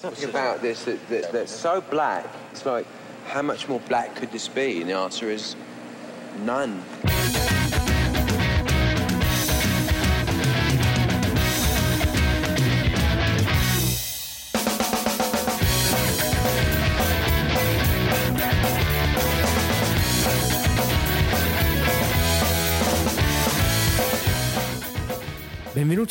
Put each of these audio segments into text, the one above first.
Something about this that, that, that's so black. It's like, how much more black could this be? And the answer is none.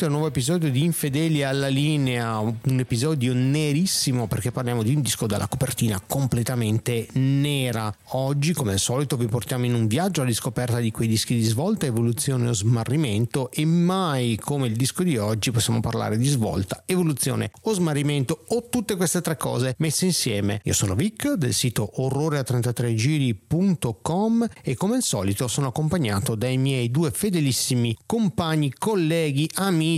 Benvenuti a un nuovo episodio di Infedeli alla linea, un episodio nerissimo perché parliamo di un disco dalla copertina completamente nera. Oggi, come al solito, vi portiamo in un viaggio alla riscoperta di quei dischi di svolta, evoluzione o smarrimento e mai come il disco di oggi possiamo parlare di svolta, evoluzione o smarrimento o tutte queste tre cose messe insieme. Io sono Vic del sito orrore a33giri.com e come al solito sono accompagnato dai miei due fedelissimi compagni, colleghi, amici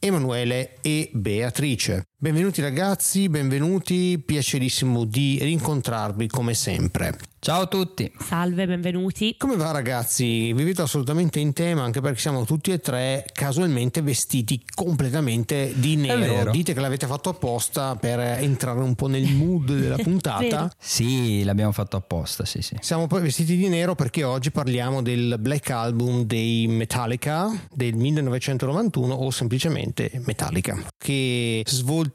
Emanuele e Beatrice. Benvenuti ragazzi, benvenuti, piacerissimo di rincontrarvi come sempre. Ciao a tutti. Salve, benvenuti. Come va ragazzi? Vi vedo assolutamente in tema anche perché siamo tutti e tre casualmente vestiti completamente di nero. Dite che l'avete fatto apposta per entrare un po' nel mood della puntata. sì, l'abbiamo fatto apposta, sì sì. Siamo poi vestiti di nero perché oggi parliamo del Black Album dei Metallica del 1991 o semplicemente Metallica che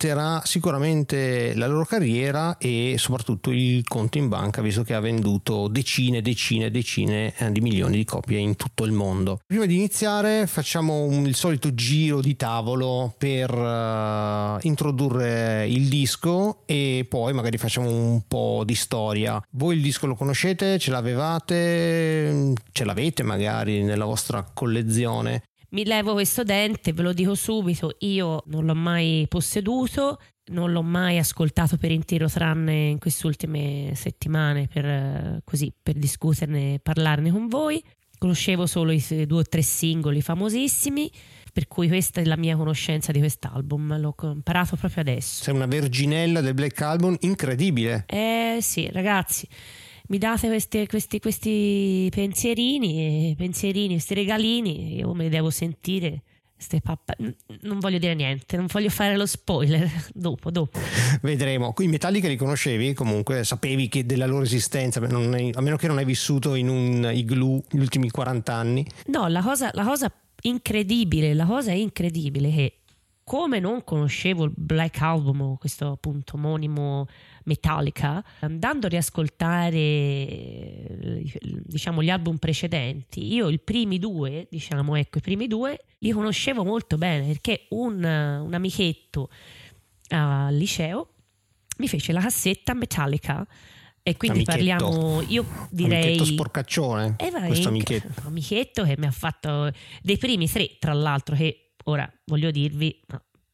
svolterà sicuramente la loro carriera e soprattutto il conto in banca visto che ha venduto venduto decine e decine e decine eh, di milioni di copie in tutto il mondo. Prima di iniziare facciamo un, il solito giro di tavolo per uh, introdurre il disco e poi magari facciamo un po' di storia. Voi il disco lo conoscete? Ce l'avevate? Ce l'avete magari nella vostra collezione? Mi levo questo dente, ve lo dico subito, io non l'ho mai posseduto, non l'ho mai ascoltato per intero tranne in queste ultime settimane per, così, per discuterne e parlarne con voi. Conoscevo solo i due o tre singoli famosissimi, per cui questa è la mia conoscenza di quest'album, l'ho imparato proprio adesso. Sei una verginella del Black Album incredibile. Eh sì, ragazzi, mi date questi, questi, questi pensierini, pensierini, questi regalini, io me li devo sentire. Non voglio dire niente, non voglio fare lo spoiler. dopo, dopo. Vedremo. I Metallica li conoscevi comunque, sapevi che della loro esistenza, hai, a meno che non hai vissuto in un igloo gli ultimi 40 anni. No, la cosa, la cosa incredibile, la cosa incredibile che come non conoscevo il Black Album, questo appunto omonimo Metallica, andando a riascoltare diciamo gli album precedenti, io i primi due, diciamo ecco, i primi due li conoscevo molto bene perché un, un amichetto al liceo mi fece la cassetta Metallica e quindi amichetto. parliamo, io direi... Amichetto sporcaccione, eh, questo amichetto. amichetto che mi ha fatto dei primi tre, tra l'altro, che ora voglio dirvi,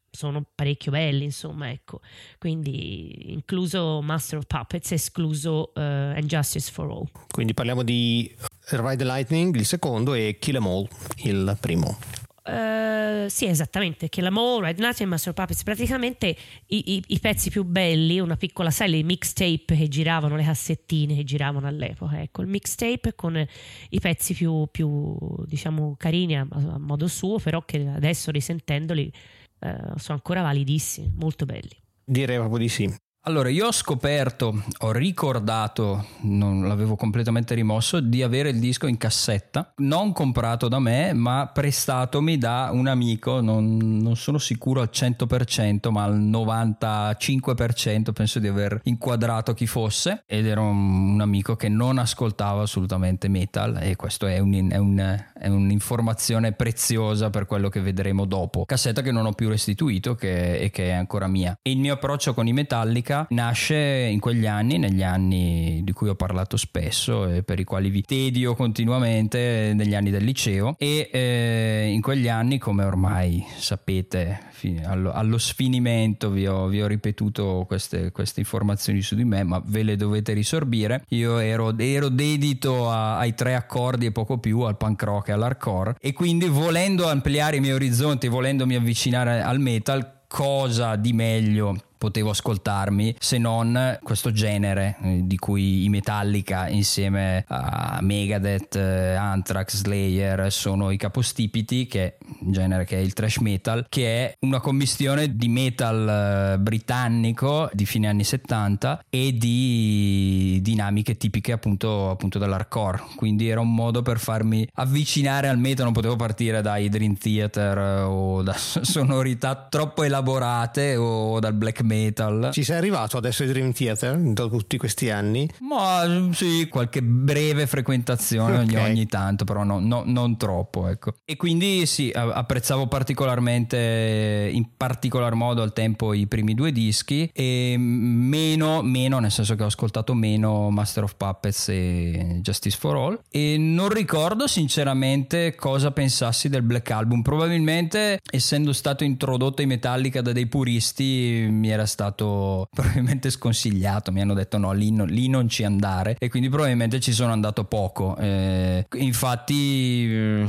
sono parecchio belli, insomma, ecco. Quindi incluso Master of Puppets, escluso uh, And Justice for All. Quindi parliamo di Ride the Lightning, il secondo, e Kill Em All, il primo. Uh, sì, esattamente. Em All, Ride Night e Master Puppets. Praticamente i, i, i, pezzi più belli, una piccola serie, i mixtape che giravano, le cassettine che giravano all'epoca. Ecco, il mixtape con i pezzi più, più diciamo, carini a, a modo suo, però che adesso risentendoli eh, sono ancora validissimi, molto belli. Direi proprio di sì. Allora, io ho scoperto, ho ricordato, non l'avevo completamente rimosso, di avere il disco in cassetta, non comprato da me, ma prestatomi da un amico, non, non sono sicuro al 100%, ma al 95% penso di aver inquadrato chi fosse, ed era un, un amico che non ascoltava assolutamente metal, e questo è, un, è, un, è, un'informazione preziosa per quello che vedremo dopo. Cassetta che non ho più restituito che, e che è ancora mia. E il mio approccio con i Metallica nasce in quegli anni, negli anni di cui ho parlato spesso e per i quali vi tedio continuamente, negli anni del liceo e eh, in quegli anni, come ormai sapete, allo, allo sfinimento vi ho, vi ho ripetuto queste, queste, informazioni su di me, ma ve le dovete risorbire. Io ero, ero dedito a, ai tre accordi e poco più, al punk rock e all'hardcore e quindi volendo ampliare i miei orizzonti, volendomi avvicinare al metal, cosa di meglio potevo ascoltarmi se non questo genere eh, di cui i Metallica insieme a Megadeth, eh, Anthrax, Slayer sono i capostipiti, che genere che è il thrash metal, che è una commistione di metal eh, britannico di fine anni 70 e di dinamiche tipiche appunto, appunto dell'hardcore. Quindi era un modo per farmi avvicinare al metal, non potevo partire dai Dream Theater o da sonorità troppo elaborate o dal black metal. Ci sei arrivato adesso ai Dream Theater dopo tutti questi anni? Ma sì, qualche breve frequentazione okay. ogni, ogni, tanto, però no, no, non troppo. Ecco. E quindi sì, apprezzavo particolarmente, in particolar modo al tempo i primi due dischi e meno, meno, nel senso che ho ascoltato meno Master of Puppets e Justice for All e non ricordo sinceramente cosa pensassi del Black Album. Probabilmente essendo stato introdotto in Metallica da dei puristi mi era stato probabilmente sconsigliato, mi hanno detto no, lì, no, lì non ci andare e quindi probabilmente ci sono andato poco. Eh, infatti eh,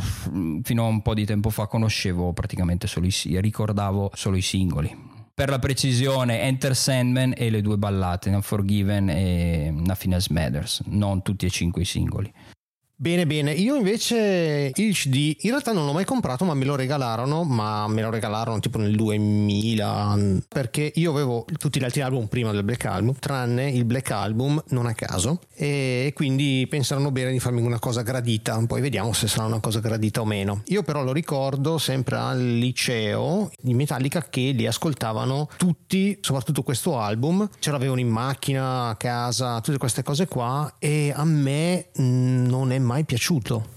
fino a un po' di tempo fa conoscevo praticamente solo i, ricordavo solo i singoli per la precisione Enter Sandman e le due ballate Unforgiven e Nothing Else Matters non tutti e cinque i singoli Bene, bene. Io invece il CD in realtà non l'ho mai comprato, ma me lo regalarono, ma me lo regalarono tipo nel 2000, perché io avevo tutti gli altri album prima del Black Album, tranne il Black Album, non a caso, e quindi pensarono bene di farmi una cosa gradita, poi vediamo se sarà una cosa gradita o meno. Io però lo ricordo sempre al liceo di Metallica che li ascoltavano tutti, soprattutto questo album, ce l'avevano in macchina, a casa, tutte queste cose qua, e a me non è mai piaciuto.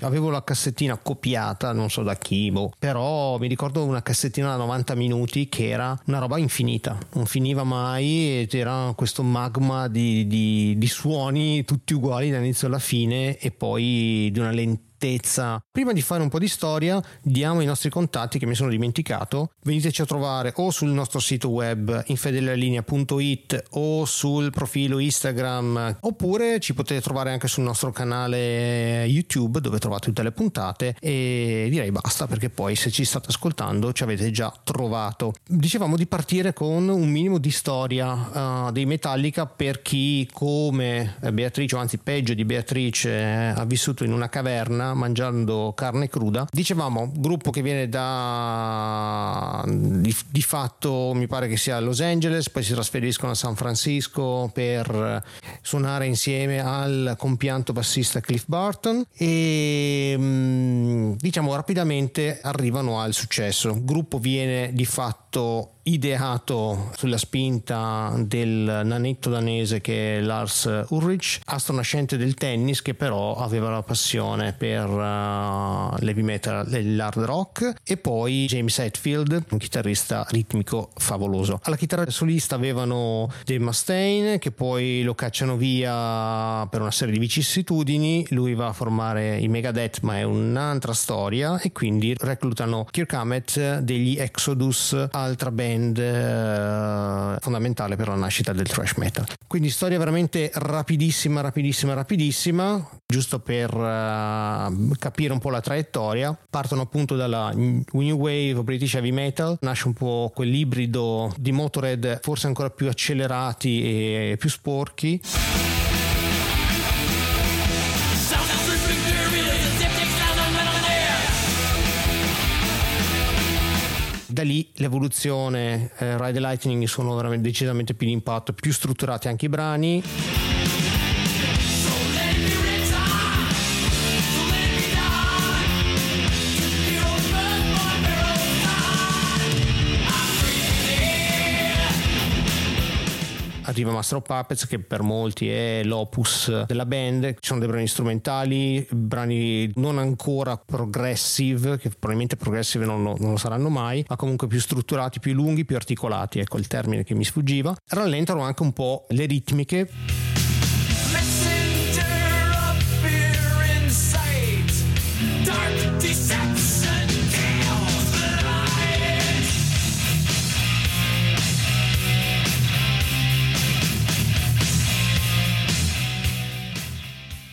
Avevo la cassettina copiata, non so da chi, boh, però mi ricordo una cassettina da 90 minuti che era una roba infinita, non finiva mai ed era questo magma di, di, di suoni tutti uguali dall'inizio alla fine e poi di una lentezza certezza. Prima di fare un po' di storia, diamo i nostri contatti che mi sono dimenticato. Veniteci a trovare o sul nostro sito web infedelalinea.it o sul profilo Instagram oppure ci potete trovare anche sul nostro canale YouTube dove trovate tutte le puntate e direi basta perché poi se ci state ascoltando ci avete già trovato. Dicevamo di partire con un minimo di storia uh, dei Metallica per chi come Beatrice o anzi peggio di Beatrice eh, ha vissuto in una caverna mangiando carne cruda. Dicevamo, gruppo che viene da di, di, fatto mi pare che sia a Los Angeles, poi si trasferiscono a San Francisco per suonare insieme al compianto bassista Cliff Barton e mm, diciamo rapidamente arrivano al successo. Gruppo viene di fatto ideato sulla spinta del nanetto danese che è Lars Ulrich, astronascente del tennis che però aveva la passione per uh, l'heavy metal e l'hard rock e poi James Hetfield, un chitarrista ritmico favoloso. Alla chitarra solista avevano Dave Mustaine che poi lo cacciano via per una serie di vicissitudini, lui va a formare i Megadeth ma è un'altra storia e quindi reclutano Kirk Hammett degli Exodus, altra band eh, fondamentale per la nascita del thrash metal. Quindi storia veramente rapidissima, rapidissima, rapidissima, giusto per uh, capire un po' la traiettoria. Partono appunto dalla New Wave British Heavy Metal, nasce un po' quell'ibrido di Motorhead forse ancora più accelerati e più sporchi. Da lì l'evoluzione eh, Ride the Lightning sono decisamente più di impatto, più strutturati anche i brani. Arriva Master of Puppets che per molti è l'opus della band, ci sono dei brani strumentali, brani non ancora progressive, che probabilmente progressive non lo, non lo saranno mai, ma comunque più strutturati, più lunghi, più articolati, ecco il termine che mi sfuggiva. Rallentano anche un po' le ritmiche.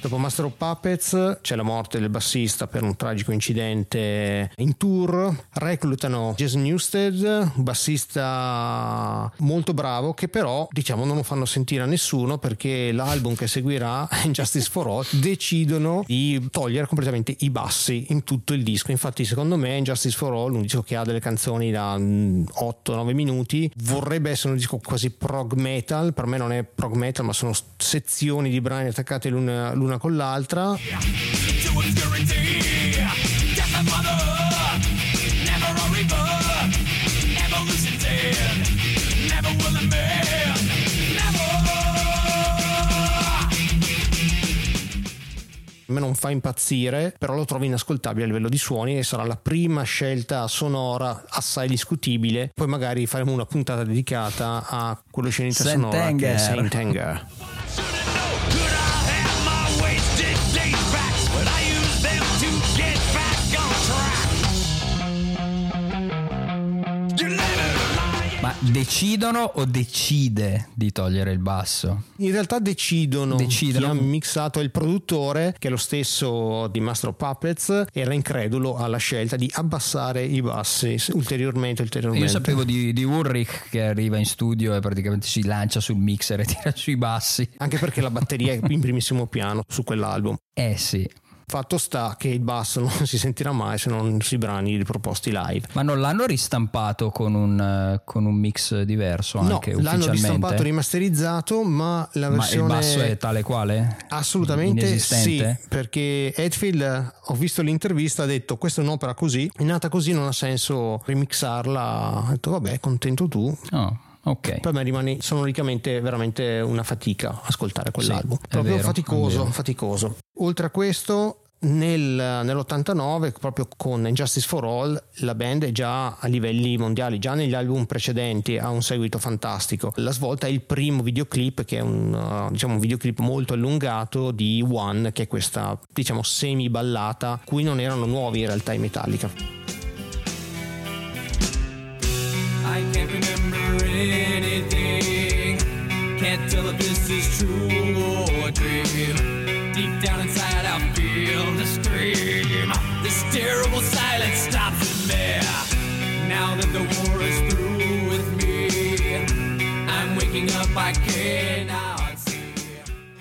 Dopo Master of Puppets c'è la morte del bassista per un tragico incidente in tour. Reclutano Jason Newsted, bassista molto bravo che però diciamo non lo fanno sentire a nessuno perché l'album che seguirà, Justice for All, decidono di togliere completamente i bassi in tutto il disco. Infatti secondo me Justice for All, un disco che ha delle canzoni da 8-9 minuti, vorrebbe essere un disco quasi prog metal, per me non è prog metal ma sono sezioni di brani attaccate l'una, l'una con l'altra. A me non fa impazzire, però lo trovo inascoltabile a livello di suoni e sarà la prima scelta sonora assai discutibile. Poi magari faremo una puntata dedicata a quello scenetta sonora che è Saint Anger. Decidono o decide di togliere il basso? In realtà decidono. decidono. Chi ha mixato il produttore, che è lo stesso di Master of Puppets, era incredulo alla scelta di abbassare i bassi ulteriormente. ulteriormente. Io sapevo di, di Ulrich che arriva in studio e praticamente si lancia sul mixer e tira sui bassi. Anche perché la batteria è in primissimo piano su quell'album. Eh sì. Fatto sta che il basso non si sentirà mai se non si brani riproposti live. Ma non l'hanno ristampato con un, con un mix diverso anche no, l'hanno ristampato rimasterizzato, ma la versione... Ma il basso è tale quale? Assolutamente sì, perché Edfield, ho visto l'intervista, ha detto questa è un'opera così, è nata così, non ha senso remixarla. Ha detto vabbè, contento tu. Oh. Okay. Per me rimane sonoricamente veramente una fatica ascoltare quell'album. Sì, proprio vero, faticoso, faticoso. Oltre a questo, nel, nell'89, proprio con Injustice for All, la band è già a livelli mondiali, già negli album precedenti ha un seguito fantastico. La svolta è il primo videoclip, che è un, uh, diciamo, un videoclip molto allungato di One, che è questa diciamo semi ballata, cui non erano nuovi in realtà i Metallica. I If this is true or dream. Deep down inside, I feel the scream. This terrible silence stops me. Now that the war is through with me, I'm waking up, I cannot.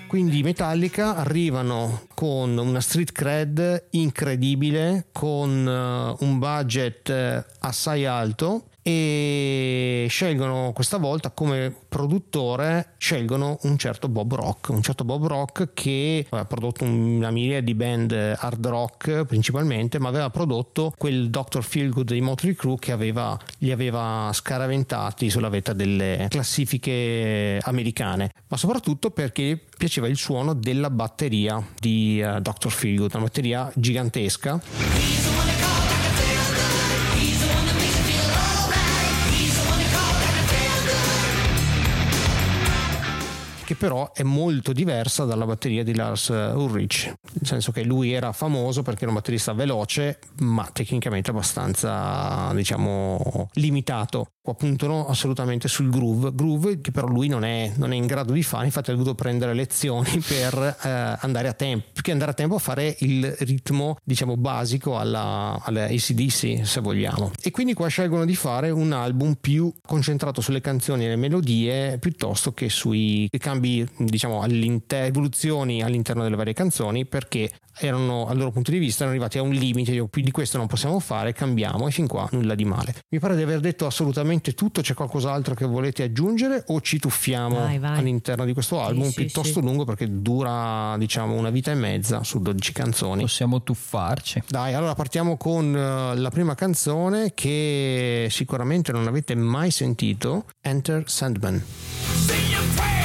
Quindi i Metallica arrivano con una street cred incredibile, con uh, un budget uh, assai alto e scelgono questa volta come produttore scelgono un certo Bob Rock un certo Bob Rock che ha prodotto una miriade di band hard rock principalmente ma aveva prodotto quel Dr. Feelgood di Motley Crue che aveva, li aveva scaraventati sulla vetta delle classifiche americane ma soprattutto perché piaceva il suono della batteria di uh, Dr. Feelgood una batteria gigantesca che però è molto diversa dalla batteria di Lars Ulrich, nel senso che lui era famoso perché era un batterista veloce, ma tecnicamente abbastanza, diciamo, limitato puntano assolutamente sul groove, groove che però lui non è, non è, in grado di fare, infatti ha dovuto prendere lezioni per eh, andare a tempo, più che andare a tempo a fare il ritmo diciamo basico alla, alla ACDC se vogliamo. E quindi qua scelgono di fare un album più concentrato sulle canzoni e le melodie piuttosto che sui cambi, diciamo, all'inter- evoluzioni all'interno delle varie canzoni perché erano al loro punto di vista erano arrivati a un limite, io più di questo non possiamo fare, cambiamo e fin qua nulla di male. Mi pare di aver detto assolutamente tutto, c'è qualcos'altro che volete aggiungere o ci tuffiamo vai, vai. all'interno di questo album sì, piuttosto sì, lungo perché dura diciamo una vita e mezza su 12 canzoni. Possiamo tuffarci. Dai, allora partiamo con uh, la prima canzone che sicuramente non avete mai sentito, Enter Sandman. Beh, uh,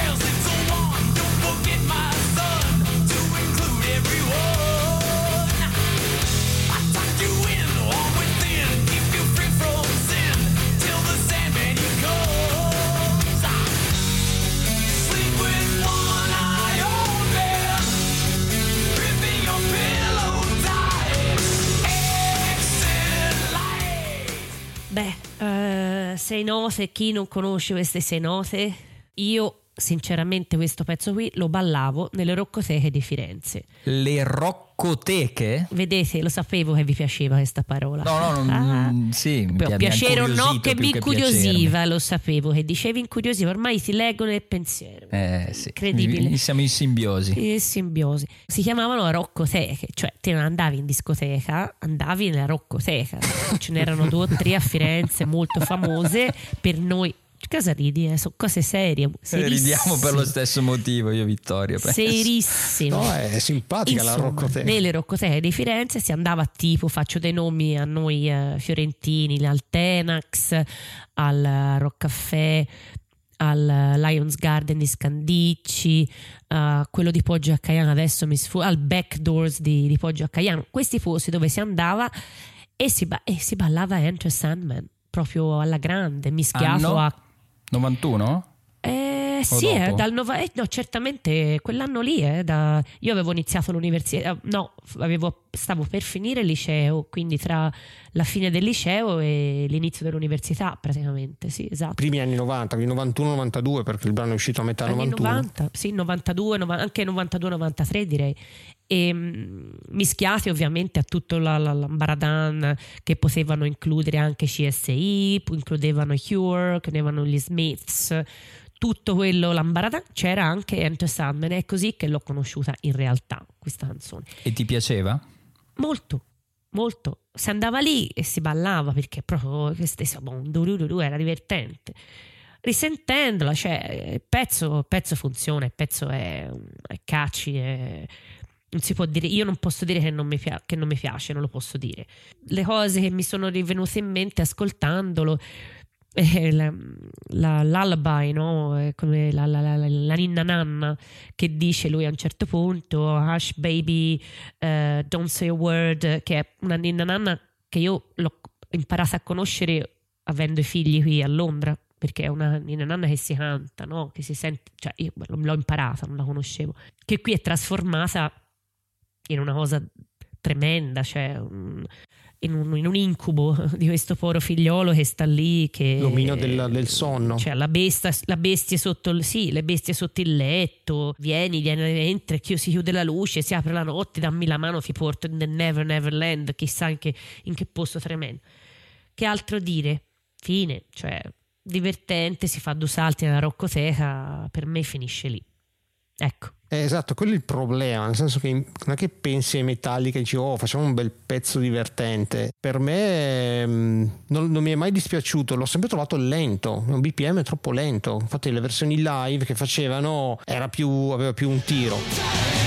sei note, chi non conosce queste sei note? Io sinceramente questo pezzo qui lo ballavo nelle roccoteche di Firenze. Le roccoteche? Vedete, lo sapevo che vi piaceva questa parola. No, no, no ah. Mm, sì, mi Pi- piacere o no che mi incuriosiva, lo sapevo che dicevi incuriosiva, ormai si leggono nel pensiero. Eh sì. Incredibile. Siamo in simbiosi. In simbiosi. Si chiamavano roccoteche, cioè te non andavi in discoteca, andavi nella roccoteca. Ce n'erano due o tre a Firenze molto famose per noi Cosa ridi? Eh? Sono cose serie. Eh, ridiamo per lo stesso motivo, io Vittorio. Serissimo. No, è simpatica Insomma, la Roccoteca. Nelle Roccoteche di Firenze si andava tipo, faccio dei nomi a noi eh, fiorentini, al Tenax, al Roccafè, al Lions Garden di Scandicci, uh, quello di Poggio a Caiano adesso mi sfugge, al Backdoors di, di Poggio a Caiano. Questi posti dove si andava e si, ba- e si ballava Enter Sandman proprio alla grande, mischiato Anno? a 91? Eh, sì, eh, dal nova- eh, no, certamente quell'anno lì. Eh, da- io avevo iniziato l'università, eh, no, avevo, stavo per finire il liceo, quindi tra la fine del liceo e l'inizio dell'università, praticamente. Sì, esatto. Primi anni 90, quindi 91-92, perché il brano è uscito a metà anni 91. 90, sì, 92, nova- anche 92-93 direi. E, mh, mischiati ovviamente a tutto la, la, l'ambaradan che potevano includere anche CSI, includevano Cure, avevano gli Smiths, tutto quello l'ambaradan, c'era anche Enter Sandman, è così che l'ho conosciuta in realtà questa canzone. E ti piaceva? Molto, molto. Si andava lì e si ballava perché proprio questo era divertente. Risentendola, cioè, il pezzo, il pezzo funziona, il pezzo è, è catchy, è, non si può dire, io non posso dire che non, mi pia- che non mi piace, non lo posso dire. Le cose che mi sono rivenute in mente ascoltandolo, la, la, l'lullaby, no? Come la, la, la, la, ninna nanna che dice lui a un certo punto, hush baby, uh, don't say a word, che è una ninna nanna che io l'ho imparata a conoscere avendo i figli qui a Londra, perché è una ninna nanna che si canta, no? Che si sente, cioè io l'ho imparata, non la conoscevo, che qui è trasformata in una cosa tremenda, cioè un, in un, in un, incubo di questo povero figliolo che sta lì. Che, L'omino del, del sonno. Cioè la, bestia, la bestia sotto il, sì, le bestie sotto il letto. Vieni, vieni, entra, si chiude la luce, si apre la notte, dammi la mano, ti porto nel Never Never Land, chissà in che, in che posto tremendo. Che altro dire? Fine, cioè divertente, si fa due salti nella roccoteca, per me finisce lì. Ecco. Eh, esatto, quello è il problema, nel senso che non è che pensi ai Metallica e dici oh facciamo un bel pezzo divertente. Per me mh, non, non, mi è mai dispiaciuto, l'ho sempre trovato lento, un BPM troppo lento. Infatti le versioni live che facevano più, aveva più un tiro.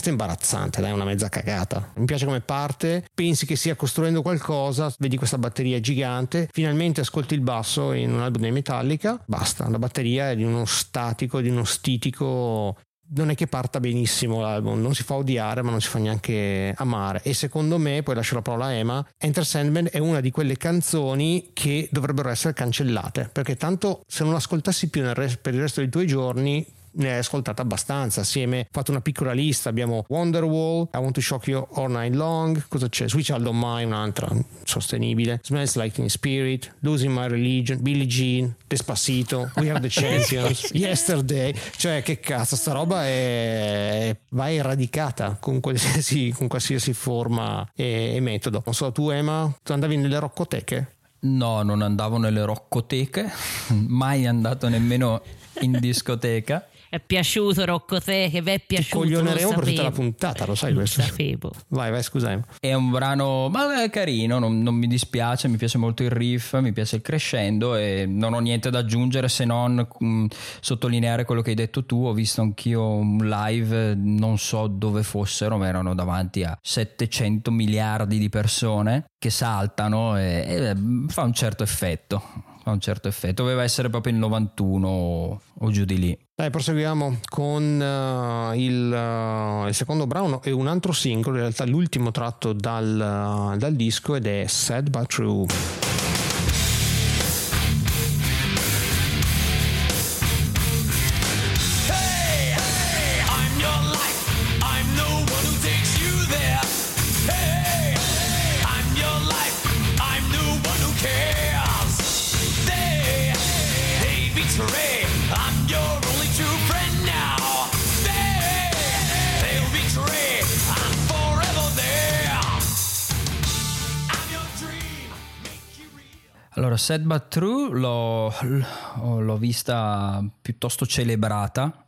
Testo è imbarazzante, dai, una mezza cagata. Mi piace come parte, pensi che stia costruendo qualcosa, vedi questa batteria gigante, finalmente ascolti il basso in un album dei Metallica, basta, la batteria è di uno statico, di uno stitico non è che parta benissimo l'album, non si fa odiare ma non si fa neanche amare e secondo me, poi lascio la parola a Emma, Enter Sandman è una di quelle canzoni che dovrebbero essere cancellate perché tanto se non l'ascoltassi più res- per il resto dei tuoi giorni ne hai ascoltata abbastanza. Assieme ho fatto una piccola lista abbiamo Wonderwall I Want to Shock You All Night Long cosa c'è? Switch All Don't Mind un'altra sostenibile. Smells Like Teen Spirit Losing My Religion Billie Jean Despacito We Are The Champions Yesterday. Cioè che cazzo sta roba è va eradicata con qualsiasi, con qualsiasi forma e, e metodo. Non so tu Emma tu andavi nelle roccoteche? No, non andavo nelle roccoteche, mai andato nemmeno in discoteca è piaciuto Rocco te che vi è piaciuto Ti coglioneremo per tutta la puntata lo sai questo. Sapevo. Vai vai scusami. È un brano ma è carino non, non, mi dispiace mi piace molto il riff mi piace il crescendo e non ho niente da aggiungere se non mh, mm, sottolineare quello che hai detto tu. Ho visto anch'io un live non so dove fossero ma erano davanti a 700 miliardi di persone che saltano e, e fa un certo effetto fa un certo effetto doveva essere proprio il 91 o giù di lì dai, proseguiamo con uh, il, uh, il, secondo brano e un altro singolo, in realtà l'ultimo tratto dal, uh, dal disco ed è Sad But True. Sad But True l'ho, l'ho vista piuttosto celebrata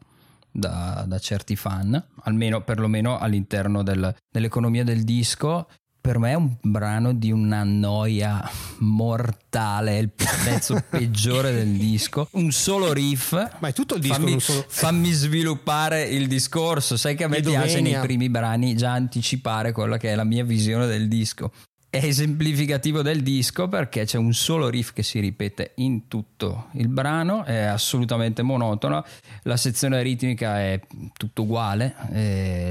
da, da, certi fan, almeno perlomeno all'interno del, dell'economia del disco. Per me è un brano di una noia mortale, è il pezzo peggiore del disco. Un solo riff. Ma è tutto il disco. Fammi, solo... fammi sviluppare il discorso. Sai che a me piace nei primi brani già anticipare quella che è la mia visione del disco è esemplificativo del disco perché c'è un solo riff che si ripete in tutto il brano, è assolutamente monotono, la sezione ritmica è tutto uguale,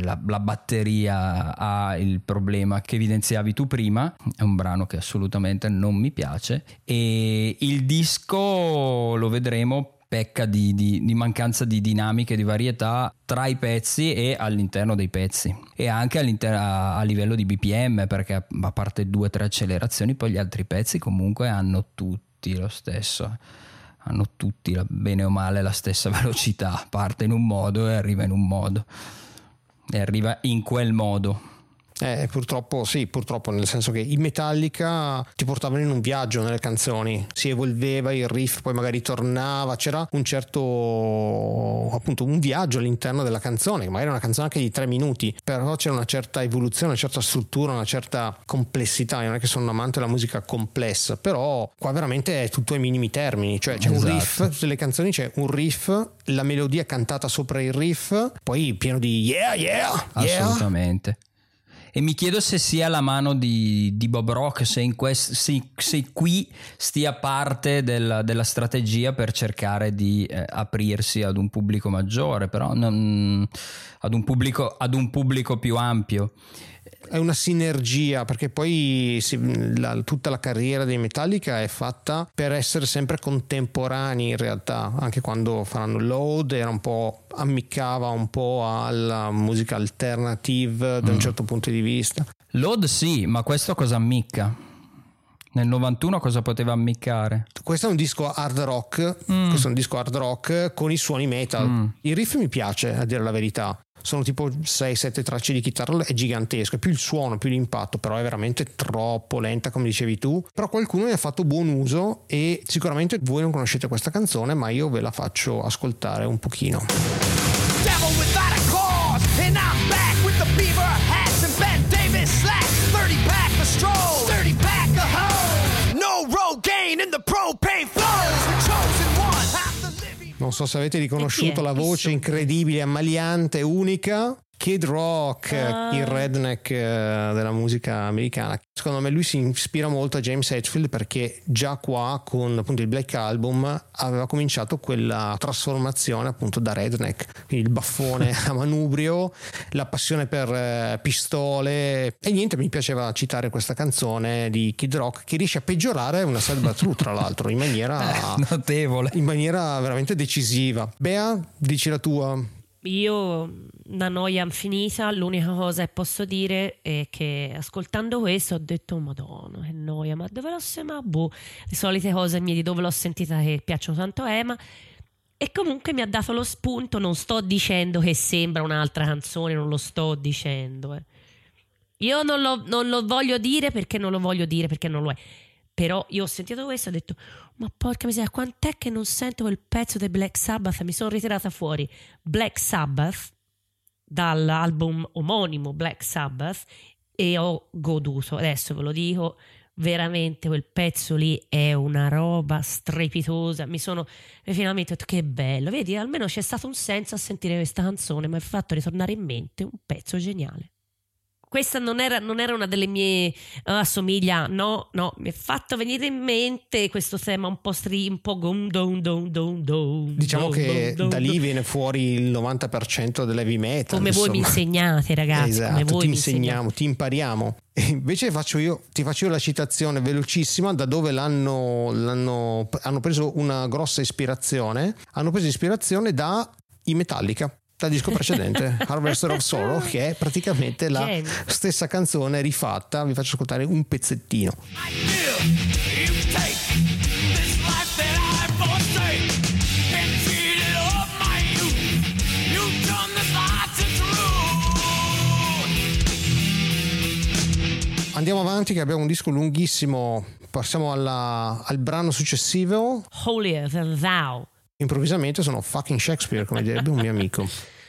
la, la, batteria ha il problema che evidenziavi tu prima, è un brano che assolutamente non mi piace e il disco lo vedremo pecca di, di, di, mancanza di dinamiche, di varietà tra i pezzi e all'interno dei pezzi. E anche a, livello di BPM perché a parte due o tre accelerazioni poi gli altri pezzi comunque hanno tutti lo stesso hanno tutti bene o male la stessa velocità. Parte in un modo e arriva in un modo. E arriva in quel modo eh, purtroppo sì, purtroppo nel senso che i Metallica ti portavano in un viaggio nelle canzoni, si evolveva il riff, poi magari tornava, c'era un certo appunto un viaggio all'interno della canzone, magari una canzone anche di tre minuti, però c'era una certa evoluzione, una certa struttura, una certa complessità, non è che sono un amante della musica complessa, però qua veramente è tutto ai minimi termini, cioè c'è esatto. un riff, tutte le canzoni c'è un riff, la melodia cantata sopra il riff, poi pieno di yeah yeah, yeah. Assolutamente e mi chiedo se sia la mano di, di Bob Rock, se, quest, se, se, qui stia parte del, della strategia per cercare di eh, aprirsi ad un pubblico maggiore, però non, ad, un pubblico, ad un pubblico più ampio è una sinergia perché poi si, la, tutta la carriera dei Metallica è fatta per essere sempre contemporanei in realtà anche quando faranno Load era un po' ammiccava un po' alla musica alternative da un mm. certo punto di vista Load sì ma questo cosa ammicca? Nel 91 cosa poteva ammiccare? Questo è un disco hard rock, mm. questo è un disco hard rock con i suoni metal. Mm. Il riff mi piace, a dire la verità sono tipo 6-7 tracce di chitarra, è gigantesco, è più il suono, più l'impatto, però è veramente troppo lenta come dicevi tu, però qualcuno ne ha fatto buon uso e sicuramente voi non conoscete questa canzone, ma io ve la faccio ascoltare un pochino. Devil without a cause, and I'm back with the beaver hats and Ben Davis slacks, 30 pack of stroll, 30 pack of hoe, no Rogaine in the propane chosen non so se avete riconosciuto la voce incredibile, ammaliante, unica. Kid Rock, uh. il redneck eh, della musica americana. Secondo me lui si ispira molto a James Hetfield perché già qua con appunto il Black Album aveva cominciato quella trasformazione appunto da redneck, quindi il baffone a manubrio, la passione per eh, pistole e niente, mi piaceva citare questa canzone di Kid Rock che riesce a peggiorare una Sad True tra l'altro in maniera eh, notevole, in maniera veramente decisiva. Bea, dici la tua. Io una noia infinita, l'unica cosa che posso dire è che ascoltando questo ho detto madonna che noia, ma dove l'ho sentita? Boh, le solite cose mie di dove l'ho sentita che piacciono tanto a Emma e comunque mi ha dato lo spunto, non sto dicendo che sembra un'altra canzone, non lo sto dicendo. Eh. Io non lo, non lo voglio dire perché non lo voglio dire perché non lo è. Però io ho sentito questo e ho detto, ma porca miseria, quant'è che non sento quel pezzo del Black Sabbath? Mi sono ritirata fuori Black Sabbath dall'album omonimo Black Sabbath e ho goduto. Adesso ve lo dico, veramente quel pezzo lì è una roba strepitosa. Mi sono finalmente detto che bello, vedi, almeno c'è stato un senso a sentire questa canzone, mi ha fatto ritornare in mente un pezzo geniale questa non era, non era, una delle mie uh, assomiglia, no, no, mi è fatto venire in mente questo tema un po' stri, un po' gum, dum, dum, dum, dum, Diciamo dum, che dum, da lì viene fuori il 90% dell'heavy metal. Come insomma. voi mi insegnate, ragazzi. Esatto, come voi ti insegniamo, ti impariamo. E invece faccio io, ti faccio io la citazione velocissima da dove l'hanno, l'hanno, hanno preso una grossa ispirazione. Hanno preso ispirazione da i Metallica dal disco precedente, Harvester of Sorrow, che è praticamente la Genio. stessa canzone rifatta. Vi faccio ascoltare un pezzettino. Andiamo avanti che abbiamo un disco lunghissimo Passiamo alla, al brano successivo. Holier than thou. Improvvisamente sono fucking Shakespeare, come direbbe un mio amico.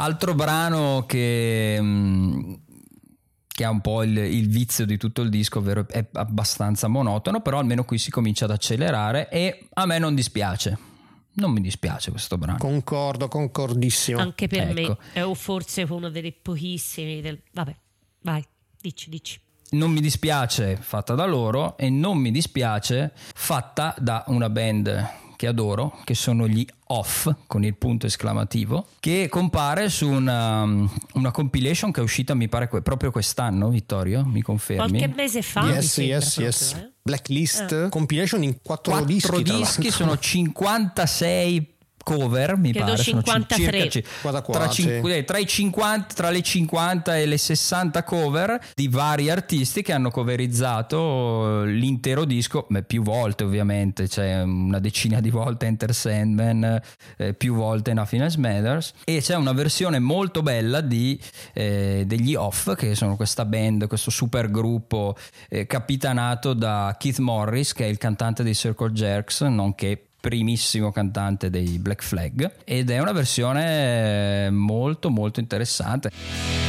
Altro brano che, mm, che ha un po' il, il vizio di tutto il disco, ovvero è abbastanza monotono, però almeno qui si comincia ad accelerare e a me non dispiace. Non mi dispiace questo brano. Concordo, concordissimo. Anche per Ecco. me è o forse uno dei pochissimi del... Vabbè, vai, dici, dici. non mi dispiace fatta da loro e non mi dispiace fatta da una band che adoro, che sono gli Off con il punto esclamativo, che compare su una, una compilation che è uscita mi pare que- proprio quest'anno, Vittorio, mi confermi? Qualche mese fa. yes, yes, proprio, yes. eh. Blacklist compilation in quattro, Quattro dischi. tra dischi, l'altro. sono 56 cover, mi Credo pare, sono cin- 53. circa ci- Guarda qua, tra, cin- eh, tra i 50, tra le 50 e le 60 cover di vari artisti che hanno coverizzato l'intero disco, beh, più volte ovviamente, c'è una decina di volte Enter Sandman, eh, più volte Nothing Else Matters. E c'è una versione molto bella di, eh, degli Off che sono questa band, questo super gruppo eh, capitanato da Keith Morris che è il cantante dei Circle Jerks, nonché primissimo cantante dei Black Flag ed è una versione molto molto interessante.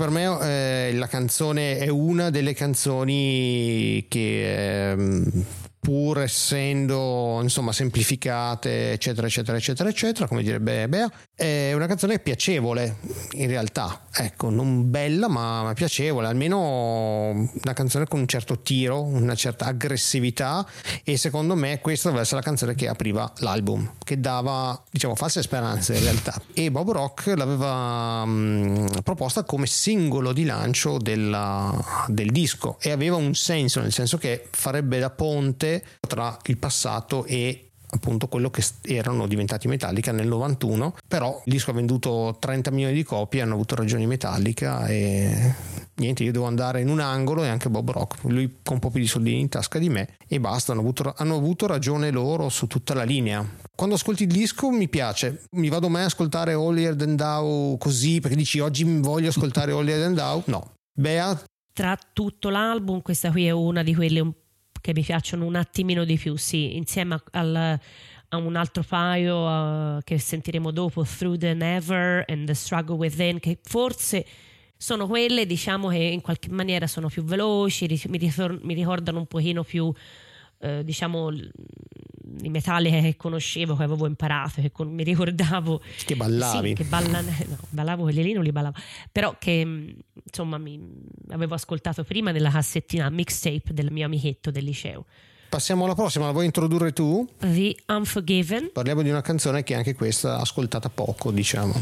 Per me eh, la canzone è una delle canzoni che ehm, pur essendo insomma semplificate eccetera eccetera eccetera eccetera come direbbe Bea è una canzone piacevole in realtà. Ecco non bella ma, piacevole almeno una canzone con un certo tiro una certa aggressività e secondo me questa doveva essere la canzone che apriva l'album che dava diciamo false speranze in realtà. E Bob Rock l'aveva mh, proposta come singolo di lancio della- del disco e aveva un senso nel senso che farebbe da ponte tra il passato e appunto quello che erano diventati Metallica nel 91 però il disco ha venduto 30 milioni di copie hanno avuto ragioni Metallica e niente io devo andare in un angolo e anche Bob Rock lui con un po' più di soldini in tasca di me e basta hanno avuto, hanno avuto ragione loro su tutta la linea. Quando ascolti il disco mi piace mi vado mai a ascoltare Holier Than Thou così perché dici oggi voglio ascoltare Holier Than Thou? No. Bea? Tra tutto l'album, questa qui è una di quelle un- che mi piacciono un attimino di più, sì, insieme al- a un altro paio eh, che sentiremo dopo, Through the Never and The Struggle Within, che forse sono quelle, diciamo, che in qualche maniera sono più veloci, mi, ritor- mi ricordano un pochino più, eh, diciamo, l- i metalli che conoscevo, che avevo imparato, che con- mi ricordavo. Che ballavi. Sì, che balla- no, ballavo quelli lì, non li ballavo, però che mh, insomma mi, avevo ascoltato prima nella cassettina mixtape del mio amichetto del liceo. passiamo alla prossima la vuoi introdurre tu? The Unforgiven, parliamo di una canzone che anche questa ascoltata poco diciamo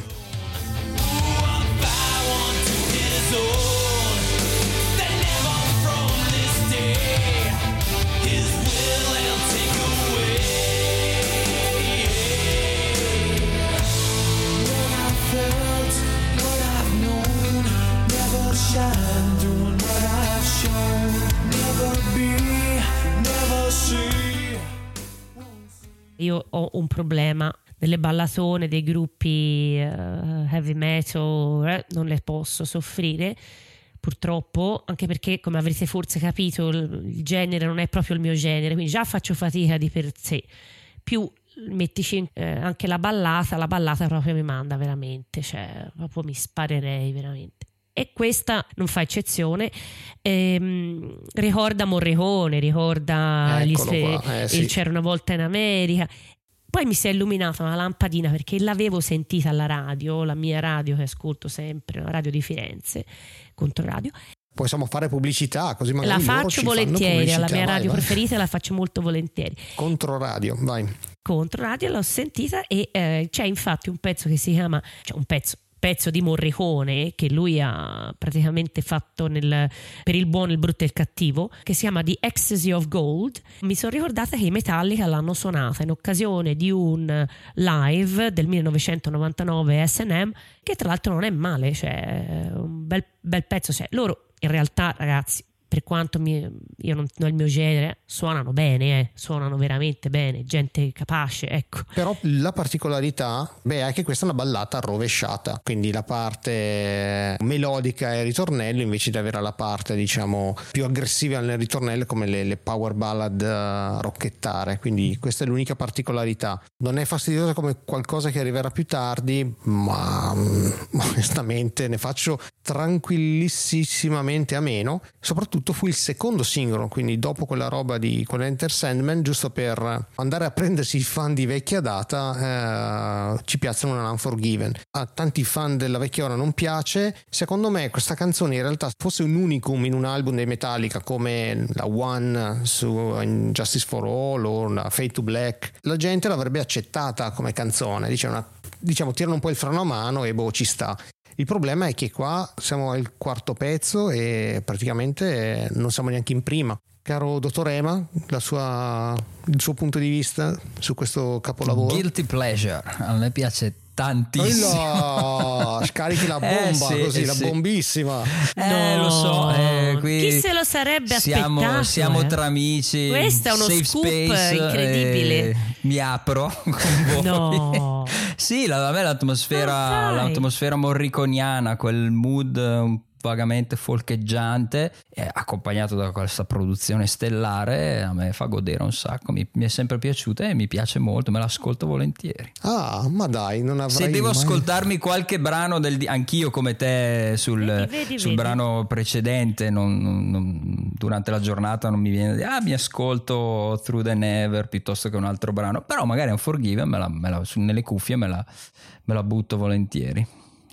io ho un problema delle ballatone dei gruppi eh, heavy metal, eh, non le posso soffrire. Purtroppo, anche perché, come avrete forse capito, il genere non è proprio il mio genere, quindi già faccio fatica di per sé. Più mettici eh, anche la ballata, la ballata proprio mi manda veramente, cioè proprio mi sparerei veramente. E questa non fa eccezione. Ehm, ricorda Morricone, ricorda qua, eh, il sì. C'era una volta in America. Poi mi si è illuminata una lampadina perché l'avevo sentita alla radio, la mia radio che ascolto sempre, la radio di Firenze, Controradio. Possiamo fare pubblicità così magari La faccio volentieri, pubblicità. mia Vai, radio vai. preferita la faccio molto volentieri. Controradio, vai. Controradio l'ho sentita e eh, c'è infatti un pezzo che si chiama, cioè un pezzo, pezzo di Morricone che lui ha praticamente fatto nel- per il buono, il brutto e il cattivo, che si chiama The Ecstasy of Gold. Mi sono ricordata che i Metallica l'hanno suonata in occasione di un live del 1999 SM, che tra l'altro non è male, cioè un bel, bel pezzo. Cioè, loro in realtà, ragazzi, per quanto mi- io non, non è il mio genere, suonano bene, eh, suonano veramente bene, gente capace, ecco. Però la particolarità, beh, è che questa è una ballata rovesciata, quindi la parte melodica e ritornello invece di avere la parte, diciamo, più aggressiva nel ritornello come le, le power ballad eh, rocchettare, quindi questa è l'unica particolarità. Non è fastidiosa come qualcosa che arriverà più tardi, ma mm, onestamente ne faccio tranquillissimamente a meno, soprattutto fu il secondo singolo, quindi dopo quella roba di con Enter Sandman, giusto per andare a prendersi i fan di vecchia data, eh, ci piazzano una Unforgiven. A tanti fan della vecchia ora non piace, secondo me questa canzone in realtà fosse un unicum in un album dei Metallica come la One su Justice for All o la Fade to Black, la gente l'avrebbe accettata come canzone, dice una- diciamo tirano un po' il freno a mano e boh ci sta. Il problema è che qua siamo al quarto pezzo e praticamente eh, non siamo neanche in prima. Caro dottor Ema, la sua- il suo punto di vista su questo capolavoro? Guilty pleasure, a me piace tantissimo. Oilla, scarichi la bomba Eh, sì, così, eh, la sì. bombissima. Eh, lo so, eh, qui Chi se lo sarebbe siamo, aspettato, Siamo eh? tra amici. Questo è uno safe scoop space, incredibile. eh, mi apro con voi. No. Sì, la- a me l'atmosfera, l'atmosfera morriconiana, quel mood un vagamente folcheggiante, eh, accompagnato da questa produzione stellare, a me fa godere un sacco. Mi, mi è sempre piaciuta e mi piace molto, me l'ascolto volentieri. Ah, ma dai, non avrei Se devo mai- ascoltarmi qualche brano del di- anch'io come te sul, Vedi, vedi, sul vedi. brano precedente, non- non- non- durante la giornata non mi viene di ah mi ascolto Through the Never piuttosto che un altro brano, però magari un Forgiven me la, me la- su- nelle cuffie me la, me la butto volentieri.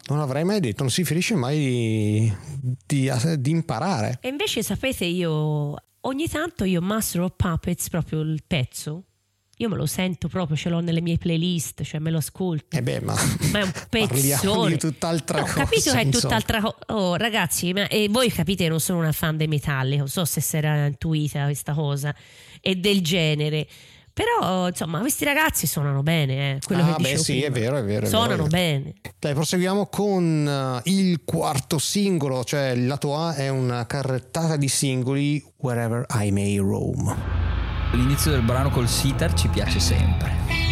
Non avrei mai detto, non si finisce mai di, di- di imparare. E invece sapete io ogni tanto io Master of Puppets proprio il pezzo io me lo sento proprio ce l'ho nelle mie playlist cioè me lo ascolto E beh, ma, ma è un pezzone di tutt'altra No, cosa. ho capito che è tutt'altra cosa oh ragazzi ma, e voi capite che non sono una fan dei metalli non so se si era intuita questa cosa e del genere però insomma questi ragazzi suonano bene eh, quello Ah, che beh, dicevo sì, è prima. vero, è vero, è suonano vero, è vero. bene Dai, proseguiamo con eh, il quarto singolo, cioè il lato A è una carrettata di singoli Wherever I May Roam. L'inizio del brano col sitar ci piace sempre.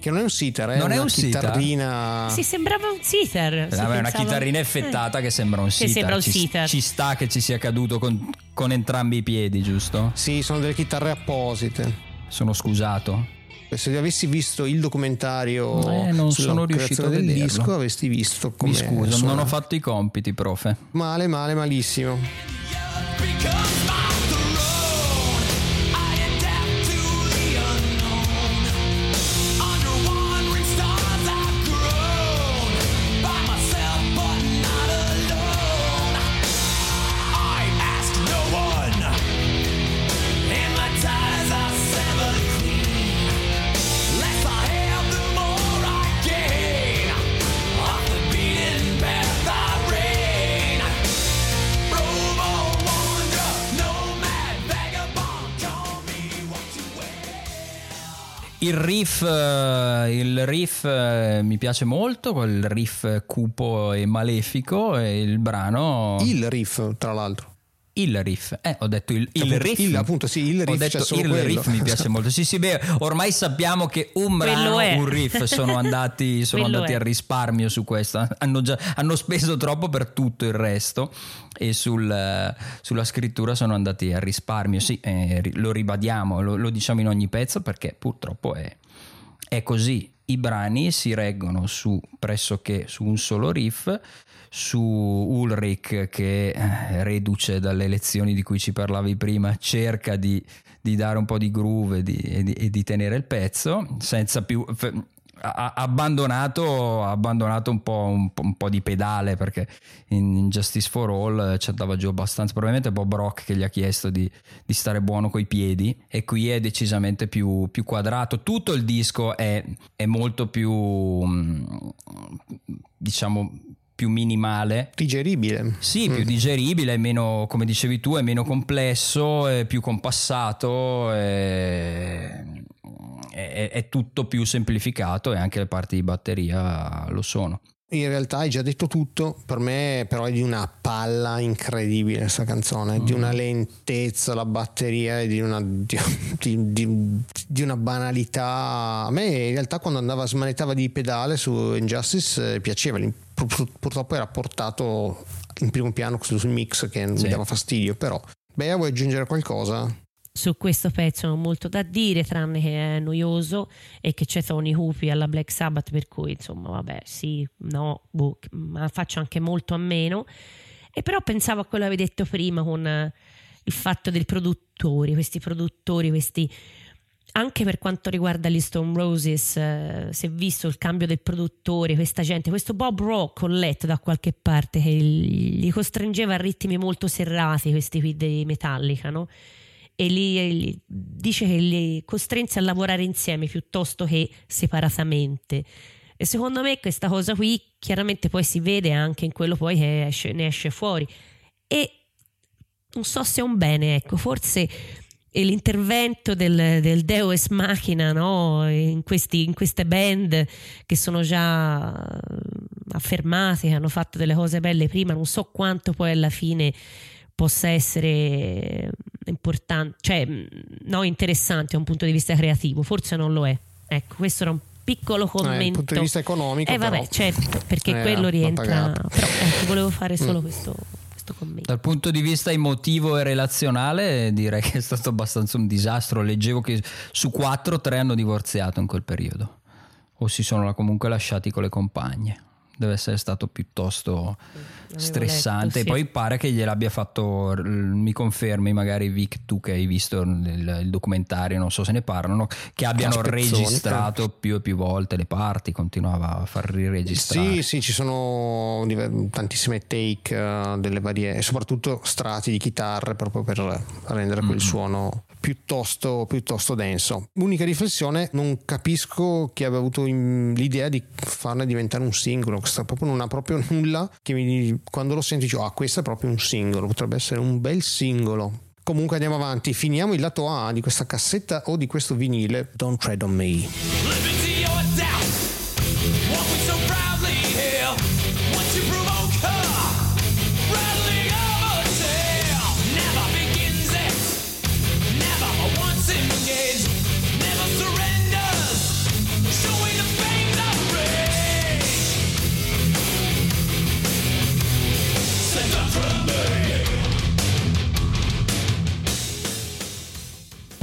Che non è un sitar, è Non è una un sitar? chitarrina. sì sembrava un sitar si Vabbè, una pensava- chitarrina eh. effettata che sembra un Che sitar. sembra un ci, sitar. ci sta che ci sia caduto con, con entrambi i piedi, giusto? Sì, sono delle chitarre apposite. Sono scusato. Se avessi visto il documentario Eh, non sulla sono riuscito creazione a del vederlo. disco, avresti visto come Mi scuso, non ho fatto i compiti, profe. Male, male, malissimo. Il riff, eh, il riff eh, mi piace molto, quel riff cupo e malefico e il brano... Il riff, tra l'altro. Il riff, eh, ho detto il, il Appunto, riff. il- appunto, sì, il Ho riff, detto c'è solo il quello. riff mi piace molto. Sì, sì, beh, ormai sappiamo che un brano, è. un riff sono andati, sono andati è. a risparmio su questo. Hanno, già, hanno speso troppo per tutto il resto e sul, sulla scrittura sono andati a risparmio. Sì, eh, lo ribadiamo, lo, lo diciamo in ogni pezzo perché purtroppo è, è così. I brani si reggono su pressoché su un solo riff, su Ulrich che eh, reduce dalle lezioni di cui ci parlavi prima cerca di, di dare un po' di groove e di, e di- e di tenere il pezzo senza più f- ha abbandonato, abbandonato un, po', un, po', un po' di pedale perché in, Justice for All ci andava giù abbastanza. Probabilmente Bob Rock che gli ha chiesto di, di stare buono coi piedi e qui è decisamente più, più quadrato. Tutto il disco è, è molto più mm, diciamo più minimale Digeribile. sì, più digeribile, meno, come dicevi tu, è meno complesso, è più compassato, è, è- è tutto più semplificato e anche le parti di batteria lo sono. In realtà hai già detto tutto, per me però è di una palla incredibile questa canzone, di una lentezza, la batteria, e di una, di, di- di- una banalità. A me in realtà quando andava smanettava di pedale su Injustice eh, piaceva, Pur- pur- purtroppo era portato in primo piano sul mix che Sì. mi dava fastidio, però. Beh, vuoi aggiungere qualcosa? Su questo pezzo non ho molto da dire, tranne che è noioso e che c'è Tony Hoopy alla Black Sabbath, per cui insomma, vabbè, sì, no, boh, ma faccio anche molto a meno. E però pensavo a quello che avevi detto prima con il fatto dei produttori, questi produttori, questi anche per quanto riguarda gli Stone Roses, eh, si è visto il cambio del produttore, questa gente, questo Bob Rock ho letto da qualche parte che li costringeva a ritmi molto serrati, questi qui dei Metallica, no? E li, li- dice che li costrinse a lavorare insieme piuttosto che separatamente. E secondo me questa cosa qui chiaramente poi si vede anche in quello poi che esce- ne esce fuori. E non so se è un bene, ecco, forse l'intervento del, del Deus Machina no? in, questi- in queste band che sono già eh, affermate, che hanno fatto delle cose belle prima, non so quanto poi alla fine possa essere importante, cioè mh, no, interessante da un punto di vista creativo, forse non lo è. Ecco, questo era un piccolo Eh, commento. dal punto di vista economico, Eh vabbè, però, certo, perché eh, quello rientra. Però ecco, volevo fare solo Mm. questo, questo commento. Dal punto di vista emotivo e relazionale direi che è stato abbastanza un disastro. Leggevo che su quattro tre hanno divorziato in quel periodo o si sono comunque lasciati con le compagne. Deve essere stato piuttosto Avevo stressante. E sì. poi pare che gliel'abbia fatto, mi confermi magari Vic, tu che hai visto il, il documentario, non so se ne parlano, che abbiano registrato più e più volte le parti, continuava a far riregistrare. Sì, sì, ci sono tantissime take eh, delle varie, e soprattutto strati di chitarre proprio per rendere quel suono piuttosto, piuttosto denso. Unica riflessione, non capisco chi abbia avuto in- l'idea di farne diventare un singolo, proprio non ha proprio nulla che mi, quando lo senti dico, ah questo è proprio un singolo, potrebbe essere un bel singolo. Comunque andiamo avanti, finiamo il lato A di questa cassetta o di questo vinile, Don't Tread on Me.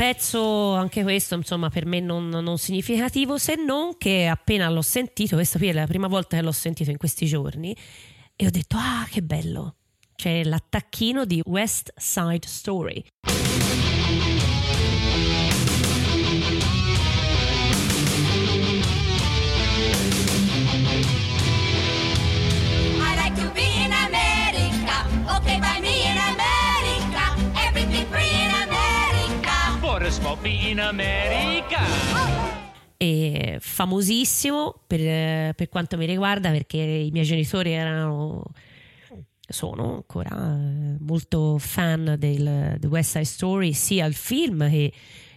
Pezzo anche questo, insomma, per me non, non significativo, se non che appena l'ho sentito, questa qui è la prima volta che l'ho sentito in questi giorni, e ho detto, ah, che bello! C'è l'attacchino di West Side Story. In America. E famosissimo per, per quanto mi riguarda perché i miei genitori erano sono ancora eh, molto fan del, del West Side Story sia il film che,